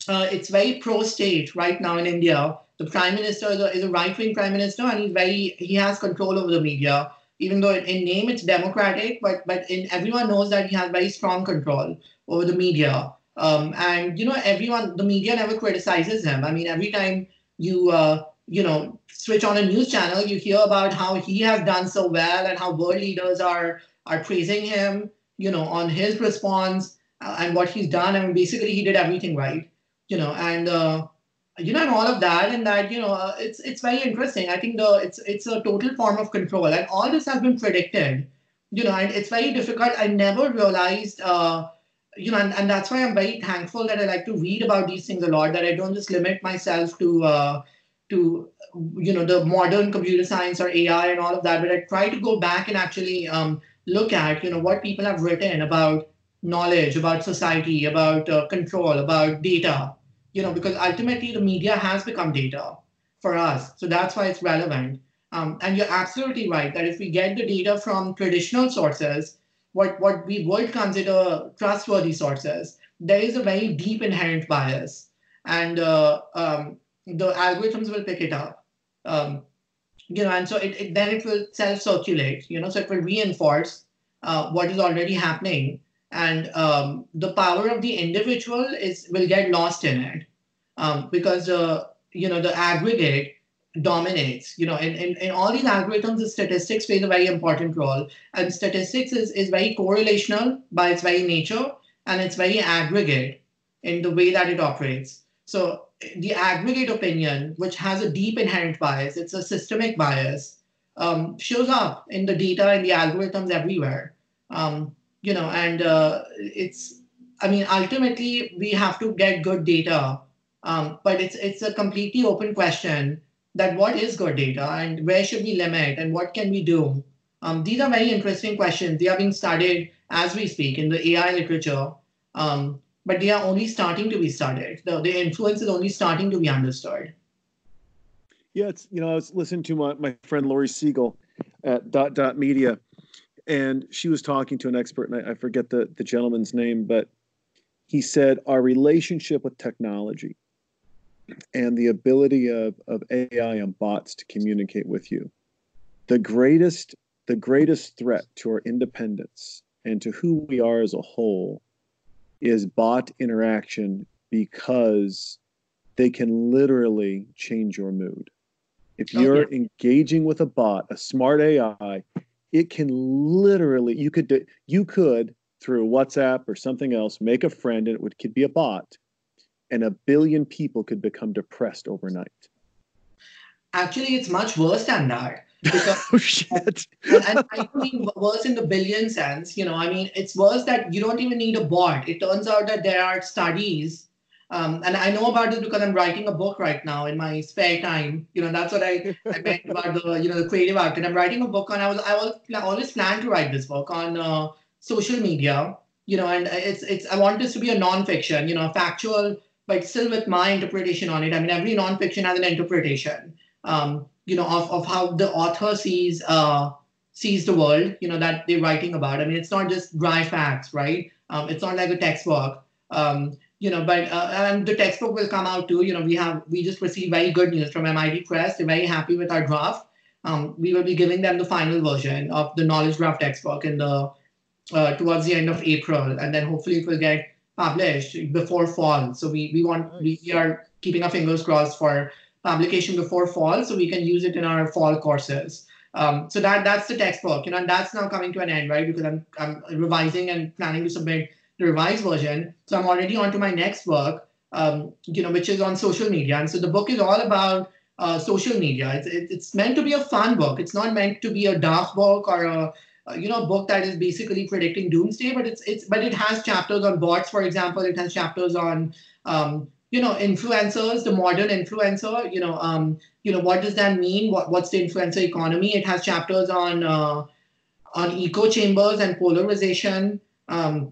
uh, it's very pro-state right now in India, the prime minister is a, is a right-wing prime minister, and he's very he has control over the media. Even though in name it's democratic, but but in everyone knows that he has very strong control over the media. Um, and you know, everyone the media never criticizes him. I mean, every time you uh, you know switch on a news channel you hear about how he has done so well and how world leaders are are praising him you know on his response uh, and what he's done. I mean basically he did everything right you know and uh, you know and all of that and that you know uh, it's it's very interesting. I think the it's it's a total form of control and all this has been predicted you know and it's very difficult. I never realized uh you know and, and that's why i'm very thankful that i like to read about these things a lot that i don't just limit myself to uh to you know the modern computer science or AI and all of that, but I try to go back and actually um, look at you know what people have written about knowledge, about society, about uh, control, about data. You know, because ultimately the media has become data for us, so that's why it's relevant. Um, and you're absolutely right that if we get the data from traditional sources, what what we would consider trustworthy sources, there is a very deep inherent bias, and uh, um, the algorithms will pick it up. Um, you know, and so it, it, then it will self-circulate. You know, so it will reinforce uh, what is already happening, and um, the power of the individual is will get lost in it um, because uh, you know the aggregate dominates. You know, in, in, in all these algorithms, the statistics plays a very important role, and statistics is, is very correlational by its very nature, and it's very aggregate in the way that it operates. So the aggregate opinion, which has a deep inherent bias, it's a systemic bias, um, shows up in the data and the algorithms everywhere. Um, you know, and uh, it's, I mean, ultimately we have to get good data, um, but it's it's a completely open question that what is good data and where should we limit and what can we do? Um, these are very interesting questions. They are being studied as we speak in the AI literature. Um, but they are only starting to be studied. The, the influence is only starting to be understood. Yeah, it's you know I was listening to my, my friend Laurie Segall at Dot Dot Media, and she was talking to an expert, and I, I forget the the gentleman's name, but he said our relationship with technology and the ability of, of AI and bots to communicate with you, the greatest the greatest threat to our independence and to who we are as a whole is bot interaction because they can literally change your mood. If oh, you're okay. engaging with a bot, a smart AI, it can literally you could you could through WhatsApp or something else make a friend and it would could be a bot and a billion people could become depressed overnight. Actually, it's much worse than that. Because, oh shit! and, and I mean worse in the billion sense. You know, I mean it's worse that you don't even need a bot. It turns out that there are studies, um, and I know about this because I'm writing a book right now in my spare time. You know, that's what I, I meant about the you know the creative art. And I'm writing a book on. I was I was I always planned to write this book on uh, social media. You know, and it's it's I want this to be a non-fiction. You know, factual, but still with my interpretation on it. I mean, every non-fiction has an interpretation. Um, you know of, of how the author sees uh, sees the world you know that they're writing about i mean it's not just dry facts right um, it's not like a textbook um, you know but uh, and the textbook will come out too you know we have we just received very good news from mit press they're very happy with our draft um, we will be giving them the final version of the knowledge graph textbook in the uh, towards the end of April, and then hopefully it will get published before fall. So we we want we, we are keeping our fingers crossed for publication before fall, so we can use it in our fall courses. Um, so that that's the textbook, you know, and that's now coming to an end, right? Because I'm I'm revising and planning to submit the revised version. So I'm already on to my next book, um, you know, which is on social media. And so the book is all about uh, social media. It's it's meant to be a fun book. It's not meant to be a dark book or a you know book that is basically predicting doomsday. But it's it's but it has chapters on bots, for example. It has chapters on um, you know influencers the modern influencer you know um you know what does that mean what, what's the influencer economy it has chapters on uh, on echo chambers and polarization um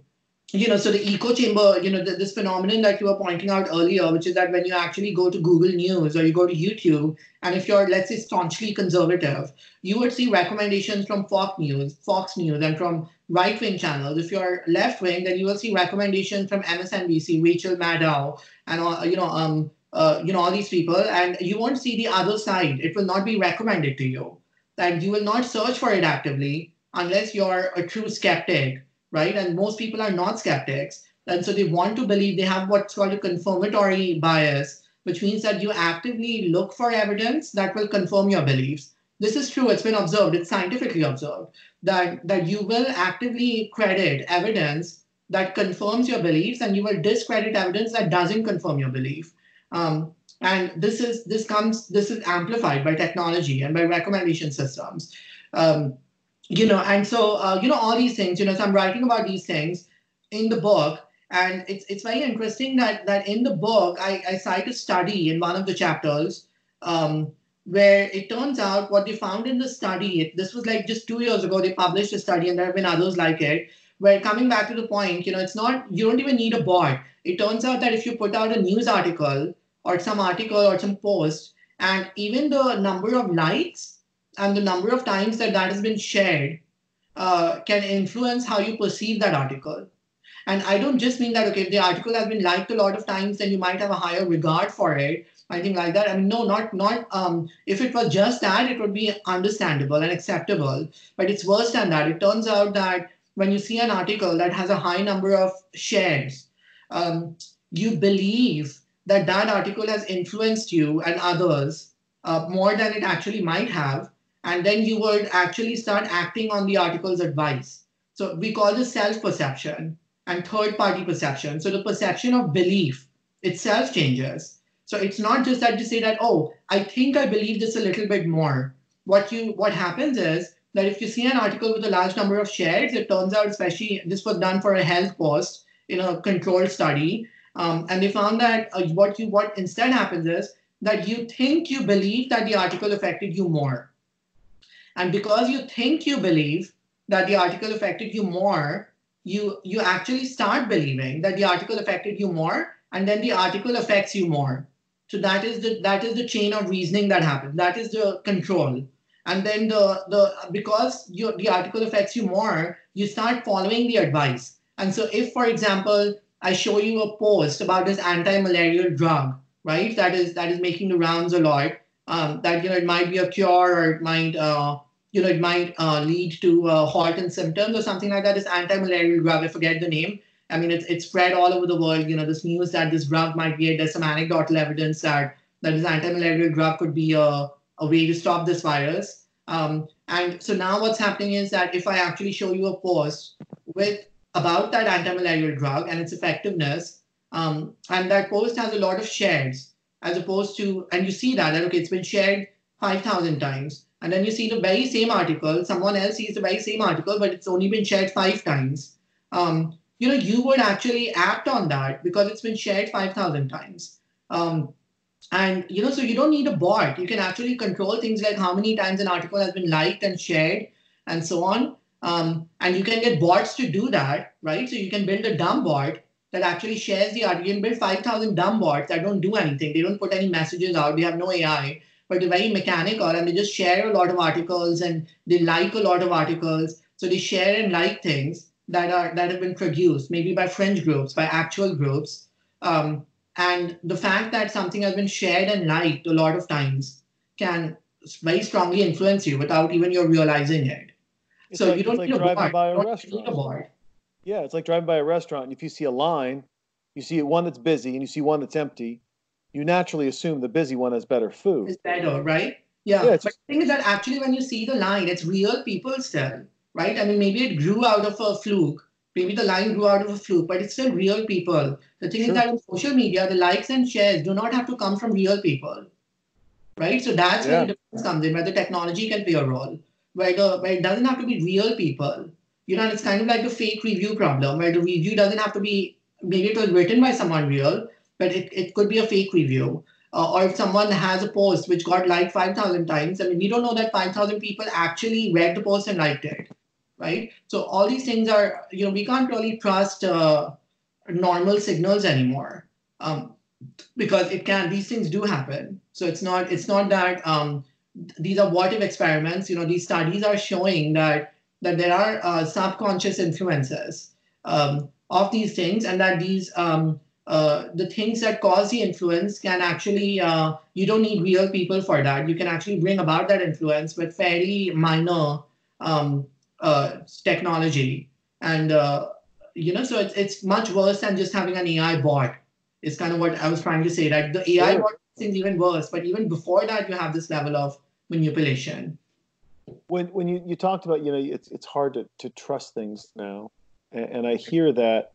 you know so the echo chamber you know the, this phenomenon that you were pointing out earlier which is that when you actually go to google news or you go to youtube and if you're let's say staunchly conservative you would see recommendations from fox news fox news and from right wing channels. If you're left wing, then you will see recommendations from MSNBC, Rachel Maddow, and all, you know, um, uh, you know, all these people, and you won't see the other side. It will not be recommended to you. That you will not search for it actively unless you're a true skeptic, right? And most people are not skeptics, and so they want to believe they have what's called a confirmatory bias, which means that you actively look for evidence that will confirm your beliefs. This is true. It's been observed. It's scientifically observed that, that you will actively credit evidence that confirms your beliefs and you will discredit evidence that doesn't confirm your belief. Um, and this is this comes this is amplified by technology and by recommendation systems. Um, you know, and so uh, you know all these things. You know, so I'm writing about these things in the book, and it's it's very interesting that that in the book I, I cite a study in one of the chapters um, where it turns out what they found in the study, this was like just two years ago, they published a study and there have been others like it, where coming back to the point, you know, it's not, you don't even need a bot. It turns out that if you put out a news article or some article or some post, and even the number of likes and the number of times that that has been shared uh, can influence how you perceive that article. And I don't just mean that, okay, if the article has been liked a lot of times, then you might have a higher regard for it anything like that. I mean, no, not not. Um, if it was just that, it would be understandable and acceptable. But it's worse than that. It turns out that when you see an article that has a high number of shares, um, you believe that that article has influenced you and others uh, more than it actually might have, and then you would actually start acting on the article's advice. So we call this self-perception and third-party perception. So the perception of belief itself changes so it's not just that you say that, oh, I think I believe this a little bit more. What you what happens is that if you see an article with a large number of shares, it turns out, especially this was done for a health post in a controlled study, um, and they found that uh, what you what instead happens is that you think you believe that the article affected you more, and because you think you believe that the article affected you more, you you actually start believing that the article affected you more, and then the article affects you more. So that is the that is the chain of reasoning that happens. That is the control. And then the the because your the article affects you more, you start following the advice. And so if, for example, I show you a post about this anti-malarial drug, right? That is that is making the rounds a lot. Um, that you know it might be a cure or it might uh, you know it might uh, lead to uh, halt and symptoms or something like that is anti-malarial drug, I forget the name. I mean, it's, it's spread all over the world. You know, this news that this drug might be, there's some anecdotal evidence that, that this anti-malarial drug could be a, a way to stop this virus. Um, and so now what's happening is that if I actually show you a post with about that anti-malarial drug and its effectiveness, um, and that post has a lot of shares, as opposed to, and you see that, okay, it's been shared 5,000 times. And then you see the very same article, someone else sees the very same article, but it's only been shared five times. Um, you know, you would actually act on that because it's been shared 5,000 times. Um, and, you know, so you don't need a bot. You can actually control things like how many times an article has been liked and shared and so on. Um, and you can get bots to do that, right? So you can build a dumb bot that actually shares the can build 5,000 dumb bots that don't do anything. They don't put any messages out. They have no AI, but they're very mechanical and they just share a lot of articles and they like a lot of articles. So they share and like things that are that have been produced, maybe by fringe groups, by actual groups, um, and the fact that something has been shared and liked a lot of times can very strongly influence you without even you realizing it. It's so like- you don't like need a driving board. by a You don't restaurant. need a board. Yeah, it's like driving by a restaurant. and If you see a line, you see one that's busy and you see one that's empty, you naturally assume the busy one has better food. It's better, right? Yeah. Yeah, but the thing is that actually, when you see the line, it's real people still, right? I mean, maybe it grew out of a fluke. Maybe the line grew out of a fluke, but it's still real people. The thing Sure. is that on social media, the likes and shares do not have to come from real people, right? So that's where the difference comes in, where the technology can play a role, where the where it doesn't have to be real people. You know, it's kind of like a fake review problem, where the review doesn't have to be maybe it was written by someone real, but it, it could be a fake review. Uh, or if someone has a post which got liked 5,000 times, I mean, we don't know that 5,000 people actually read the post and liked it, right? So all these things are, you know, we can't really trust uh, normal signals anymore um, because it can, these things do happen. So it's not, it's not that um, these are what if experiments, you know, these studies are showing that, that there are uh, subconscious influences um, of these things and that these, um, uh, the things that cause the influence can actually uh, you don't need real people for that. You can actually bring about that influence with fairly minor um, uh, technology. And uh, you know so it's, it's much worse than just having an ai bot is kind of what i was trying to say that the ai Sure. bot things even worse. But even before that you have this level of manipulation when when you, you talked about you know it's it's hard to, to trust things now. And, and i hear that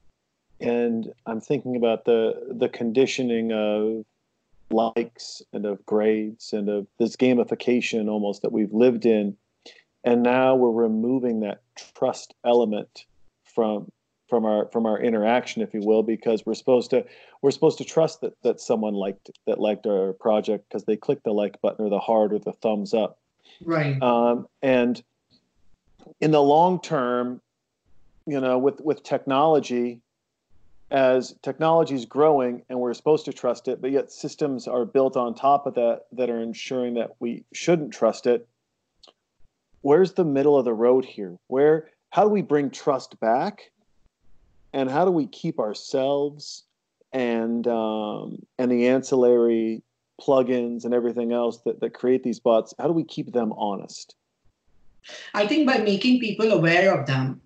and i'm thinking about the the conditioning of likes and of grades and of this gamification almost that we've lived in. And now we're removing that trust element from from our from our interaction if you will because we're supposed to we're supposed to trust that that someone liked that liked our project because they clicked the like button or the heart or the thumbs up right. Um, and in the long term you know with with technology as technology is growing and we're supposed to trust it but yet systems are built on top of that that are ensuring that we shouldn't trust it where's the middle of the road here? Where how do we bring trust back? And how do we keep ourselves and um, and the ancillary plugins and everything else that, that create these bots how do we keep them honest I think by making people aware of them,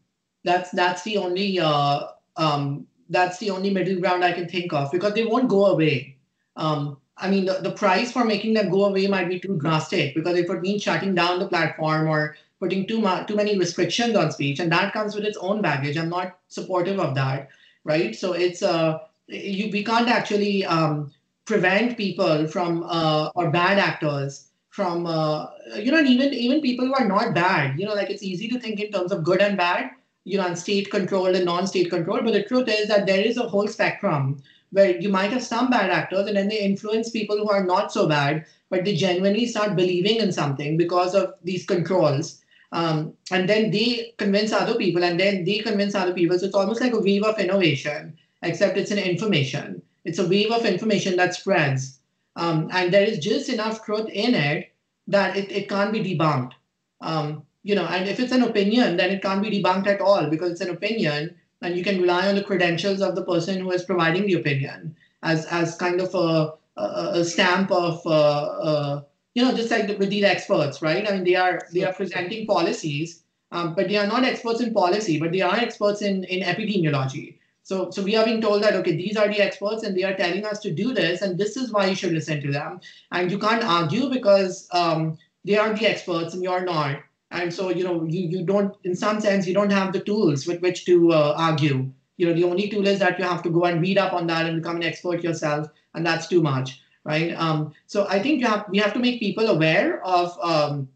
that's that's the only uh, um, that's the only middle ground I can think of because they won't go away. Um, I mean, the, the price for making them go away might be too drastic because it would mean shutting down the platform or putting too much too many restrictions on speech, and that comes with its own baggage. I'm not supportive of that, right? So it's uh, you we can't actually um, prevent people from uh, or bad actors from uh, you know and even even people who are not bad you know like it's easy to think in terms of good and bad you know and state controlled and non-state controlled but the truth is that there is a whole spectrum where you might have some bad actors and then they influence people who are not so bad but they genuinely start believing in something because of these controls um, and then they convince other people and then they convince other people. So it's almost like a wave of innovation except it's an information it's a wave of information that spreads um, and there is just enough truth in it that it, it can't be debunked. Um, you know, and if it's an opinion, then it can't be debunked at all because it's an opinion, and you can rely on the credentials of the person who is providing the opinion as as kind of a a, a stamp of uh, uh, you know, just like with these experts, right? I mean, they are they are presenting policies, um, but they are not experts in policy, but they are experts in in epidemiology. So, so we are being told that okay, these are the experts, and they are telling us to do this, and this is why you should listen to them. And you can't argue because um, they are the experts and you're not. And so, you know, you you don't, in some sense, you don't have the tools with which to uh, argue. You know, the only tool is that you have to go and read up on that and become an expert yourself, and that's too much, right? Um, so I think you have we have to make people aware of um,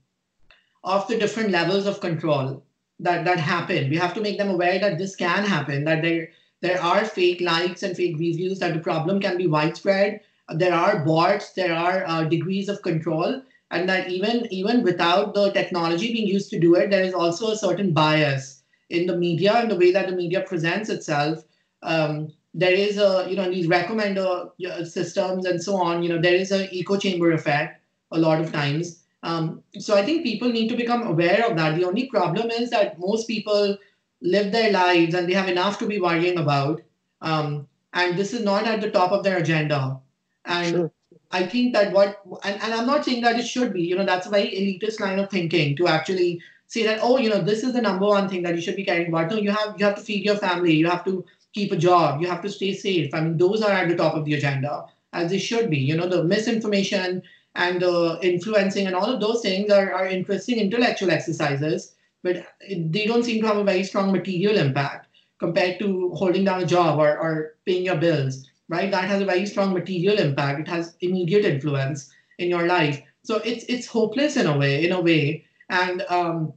of the different levels of control that that happen. We have to make them aware that this can happen, that there there are fake likes and fake reviews, that the problem can be widespread. There are bots, there are uh, degrees of control, and that even even without the technology being used to do it, there is also a certain bias in the media and the way that the media presents itself. Um, there is a you know these recommender uh, systems and so on. You know there is an echo chamber effect a lot of times. Um, so I think people need to become aware of that. The only problem is that most people live their lives and they have enough to be worrying about. Um, and this is not at the top of their agenda. And Sure. I think that what, and, and I'm not saying that it should be, you know, that's a very elitist line of thinking to actually say that oh you know this is the number one thing that you should be caring about no you have you have to feed your family you have to keep a job you have to stay safe i mean those are at the top of the agenda as they should be you know the misinformation and the influencing and all of those things are, are interesting intellectual exercises but they don't seem to have a very strong material impact compared to holding down a job or, or paying your bills right that has a very strong material impact it has immediate influence in your life so it's it's hopeless in a way in a way and um,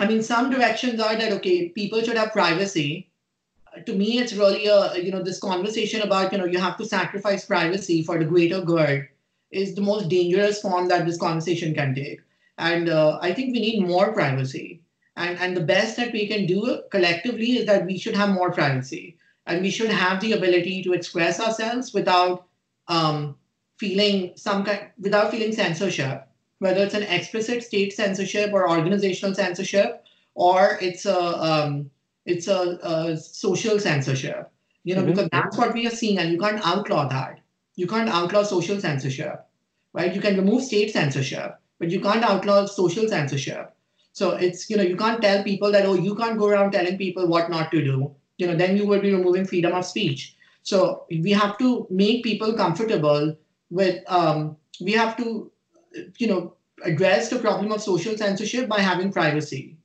I mean, some directions are that okay, people should have privacy. To me, it's really a you know this conversation about you know you have to sacrifice privacy for the greater good is the most dangerous form that this conversation can take. And uh, I think we need more privacy. And and the best that we can do collectively is that we should have more privacy, and we should have the ability to express ourselves without um, feeling some kind without feeling censorship whether it's an explicit state censorship or organizational censorship, or it's a um, it's a, a, social censorship. You know, mm-hmm. because that's what we are seeing, and you can't outlaw that. You can't outlaw social censorship, right? You can remove state censorship, but you can't outlaw social censorship. So it's you know you can't tell people that oh you can't go around telling people what not to do. You know, then you will be removing freedom of speech. So we have to make people comfortable with. Um, we have to you know address the problem of social censorship by having privacy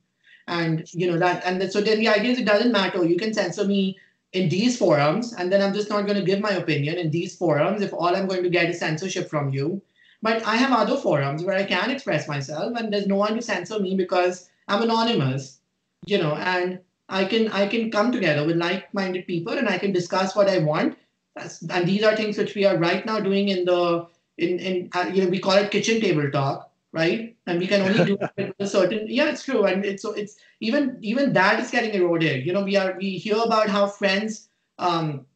and you know that and so then the idea is it doesn't matter you can censor me in these forums and then i'm just not going to give my opinion in these forums if all i'm going to get is censorship from you but i have other forums where i can express myself and there's no one to censor me because i'm anonymous you know and i can i can come together with like-minded people and i can discuss what i want and these are things which we are right now doing in the in in uh, you know we call it kitchen table talk right? And we can only do it with a certain. Yeah, it's true, and it's so it's even even that is getting eroded. You know, we are we hear about how friends um,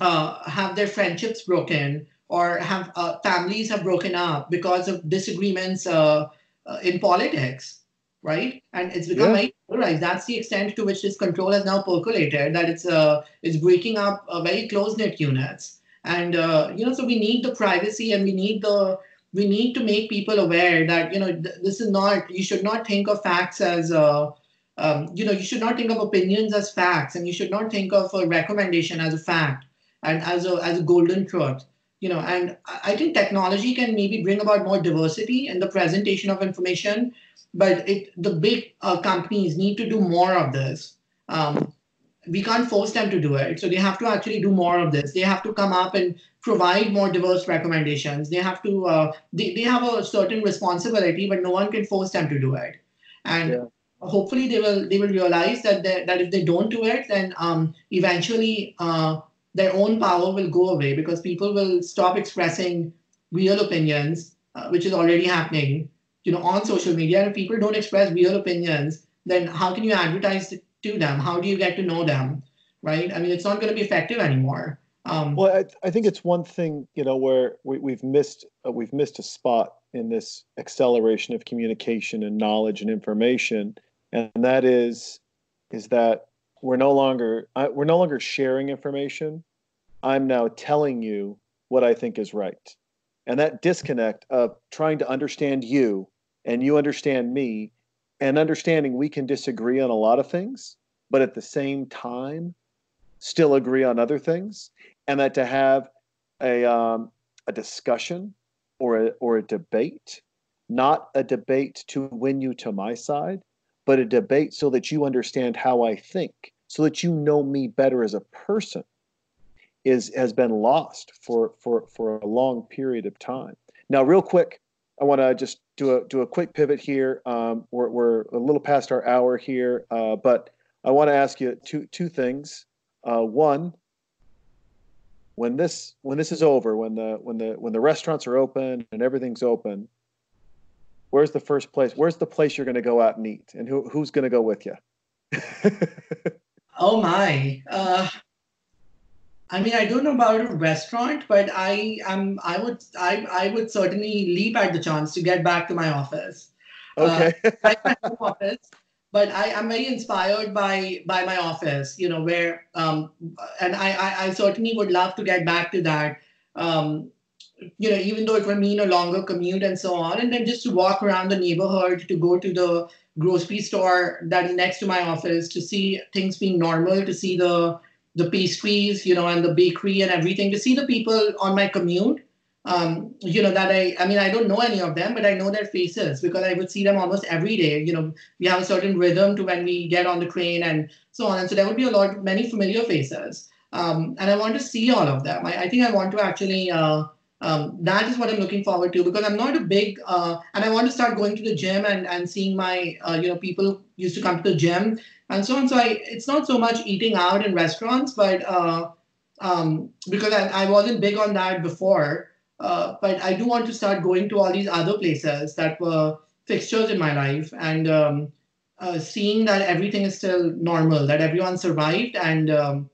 uh, have their friendships broken or have uh, families have broken up because of disagreements uh, uh in politics, right? And it's become yeah. very polarized. That's the extent to which this control has now percolated. That it's uh, it's breaking up uh, very close knit units. And you know, so we need the privacy and we need the we need to make people aware that you know th- this is not you should not think of facts as uh, um, you know you should not think of opinions as facts and you should not think of a recommendation as a fact and as a as a golden truth you know and i think technology can maybe bring about more diversity in the presentation of information but it the big uh, companies need to do more of this um, we can't force them to do it. So they have to actually do more of this. They have to come up and provide more diverse recommendations. They have to, uh, they, they have a certain responsibility, but no one can force them to do it. And yeah. hopefully they will, they will realize that, that if they don't do it, then um, eventually uh, their own power will go away because people will stop expressing real opinions, uh, which is already happening, you know, on social media. And if people don't express real opinions, then how can you advertise to them? How do you get to know them? Right? I mean, it's not going to be effective anymore. Um, well, I, I, think it's one thing, you know, where we, have missed uh, we've missed a spot in this acceleration of communication and knowledge and information, and that is is that we're no longer we're no longer sharing information. I'm now telling you what I think is right, and that disconnect of trying to understand you and you understand me and understanding we can disagree on a lot of things, but at the same time, still agree on other things, and that to have a um, a discussion or a, or a debate, not a debate to win you to my side, but a debate so that you understand how I think, so that you know me better as a person, is has been lost for for for a long period of time. Now, real quick, I want to just do a do a quick pivot here. Um, we're, we're a little past our hour here, uh, but I want to ask you two two things. Uh, one, when this when this is over, when the when the when the restaurants are open and everything's open, where's the first place? Where's the place you're going to go out and eat, and who who's going to go with you? oh my! Uh, I mean, I don't know about a restaurant, but I am. I would. I. I would certainly leap at the chance to get back to my office. Okay. Uh, my office, but I am very inspired by by my office. You know, where um, and I, I, I certainly would love to get back to that. Um, you know, even though it would mean a longer commute and so on, and then just to walk around the neighborhood, to go to the grocery store that next to my office, to see things being normal, to see the the pastries, you know, and the bakery and everything, to see the people on my commute. Um, you know that I, I mean, I don't know any of them, but I know their faces because I would see them almost every day. You know, we have a certain rhythm to when we get on the train and so on, and so there would be a lot, many familiar faces, um, and I want to see all of them. I, I think I want to actually. Uh, um, that is what I'm looking forward to because I'm not a big uh, and I want to start going to the gym and and seeing my uh, you know people used to come to the gym and so on. So I it's not so much eating out in restaurants, but uh, um, because I, I wasn't big on that before. Uh, but I do want to start going to all these other places that were fixtures in my life and um, uh, seeing that everything is still normal, that everyone survived and um,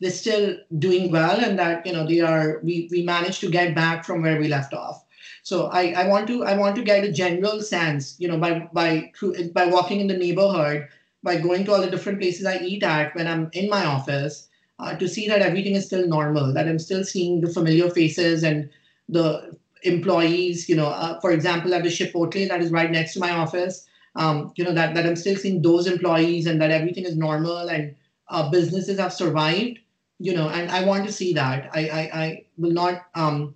they're still doing well and that you know they are we, we managed to get back from where we left off. So I, I want to i want to get a general sense you know by by by walking in the neighborhood by going to all the different places i eat at when i'm in my office uh, to see that everything is still normal that i'm still seeing the familiar faces and the employees you know uh, for example at the chipotle that is right next to my office um, you know that, that i'm still seeing those employees and that everything is normal and uh, businesses have survived you know, and I want to see that. I, I, I will not. Um,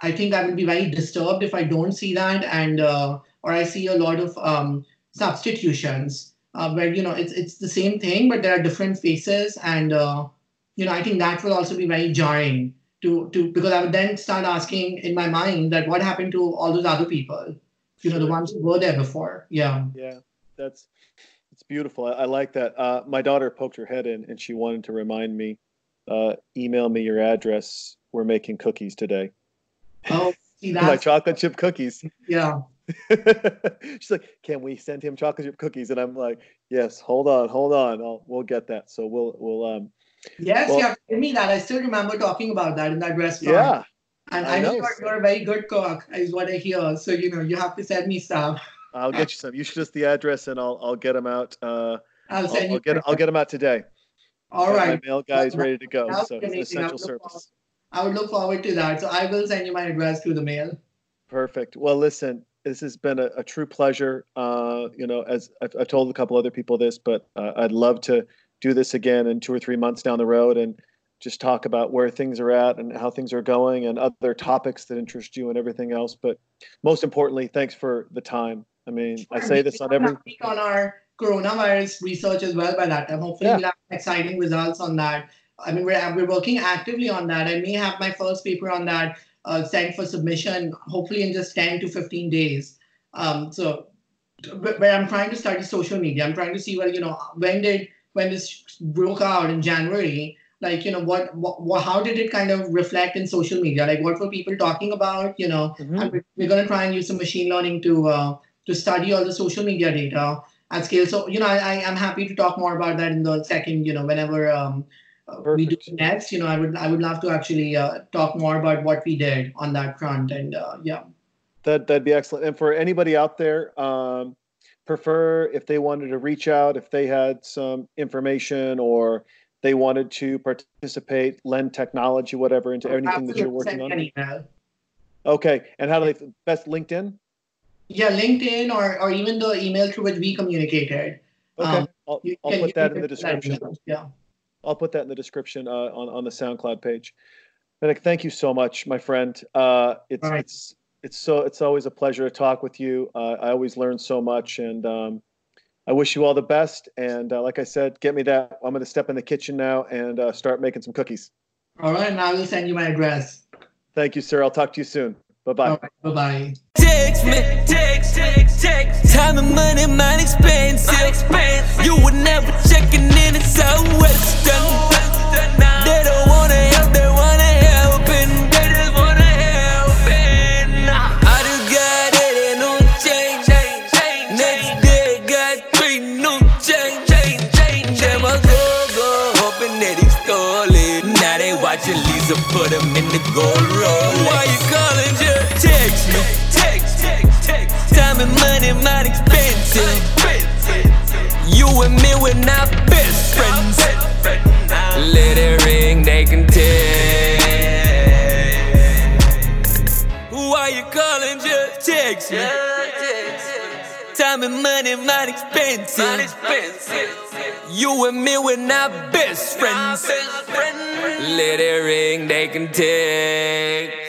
I think I will be very disturbed if I don't see that, and uh, or I see a lot of um, substitutions uh, where you know it's it's the same thing, but there are different faces, and uh, you know I think that will also be very jarring to to because I would then start asking in my mind that what happened to all those other people, you know, the ones who were there before. Yeah. Yeah, that's it's beautiful. I, I like that. Uh, my daughter poked her head in, and she wanted to remind me uh, email me your address. We're making cookies today. Oh, see My chocolate chip cookies. Yeah. She's like, "Can we send him chocolate chip cookies?" And I'm like, "Yes, hold on, hold on. I'll, we'll get that." So we'll we'll um. Yes, well, yeah, tell me that. I still remember talking about that in that restaurant. Yeah. And I, I know, you're, you're, a very good cook, is what I hear. So you know, you have to send me stuff. I'll get you some. You should just the address, and I'll I'll get them out. Uh, I'll send I'll, you. I'll get I'll get them out today. All right. My mail guy is ready to go. So it's essential service. Forward, I would look forward to that. So I will send you my address through the mail. Perfect. Well, listen, this has been a, a true pleasure. Uh, you know, as I've, I've, told a couple other people this, but uh, I'd love to do this again in two or three months down the road and just talk about where things are at and how things are going and other topics that interest you and everything else. But most importantly, thanks for the time. I mean, I say this on every on our coronavirus research as well by that time. Hopefully, yeah. we'll have exciting results on that. I mean, we're, we're working actively on that. I may have my first paper on that uh, sent for submission, hopefully in just 10 to 15 days. Um, so, but, but, I'm trying to study social media. I'm trying to see, well, you know, when did, when this broke out in January, like, you know, what, what how did it kind of reflect in social media? Like, what were people talking about? You know, mm-hmm. we're, we're going to try and use some machine learning to, uh, to study all the social media data at scale. So, you know, I, I am happy to talk more about that in the second, you know, whenever um, we do next, you know, I would I would love to actually uh, talk more about what we did on that front. And uh, yeah, that that'd be excellent. And for anybody out there, um, prefer if they wanted to reach out, if they had some information or they wanted to participate, lend technology, whatever, into anything that you're working on. Okay, and how do they best LinkedIn? Yeah, LinkedIn or, or even the email through which we communicated. Okay, um, I'll, I'll can, put that in the description. Yeah. I'll put that in the description uh, on, on the SoundCloud page. Vivek, thank you so much, my friend. Uh, it's, right. it's, it's so, it's always a pleasure to talk with you. Uh, I always learn so much and um, I wish you all the best. And uh, like I said, get me that. I'm going to step in the kitchen now and uh, start making some cookies. All right. and I will send you my address. Thank you, sir. I'll talk to you soon. Bye bye. Right, bye bye. Text me, text, text, text. Time and money, man, expensive. expensive. You would never checking in at Southwestern. They don't wanna help, they wanna help, and they just wanna help. And I just got it, no change. Next day, got three new change. Them a go go, hoping that he stole it. Now they watching Lisa put him in the gold roll. Why you calling? Text me. Text, text, text. Time and money, might expensive. You and me, we're not best friends. Let it ring, they can tell. Why you calling? Just text me. Time and money, money expensive. You and me, we're not best friends. Let it ring, they can take.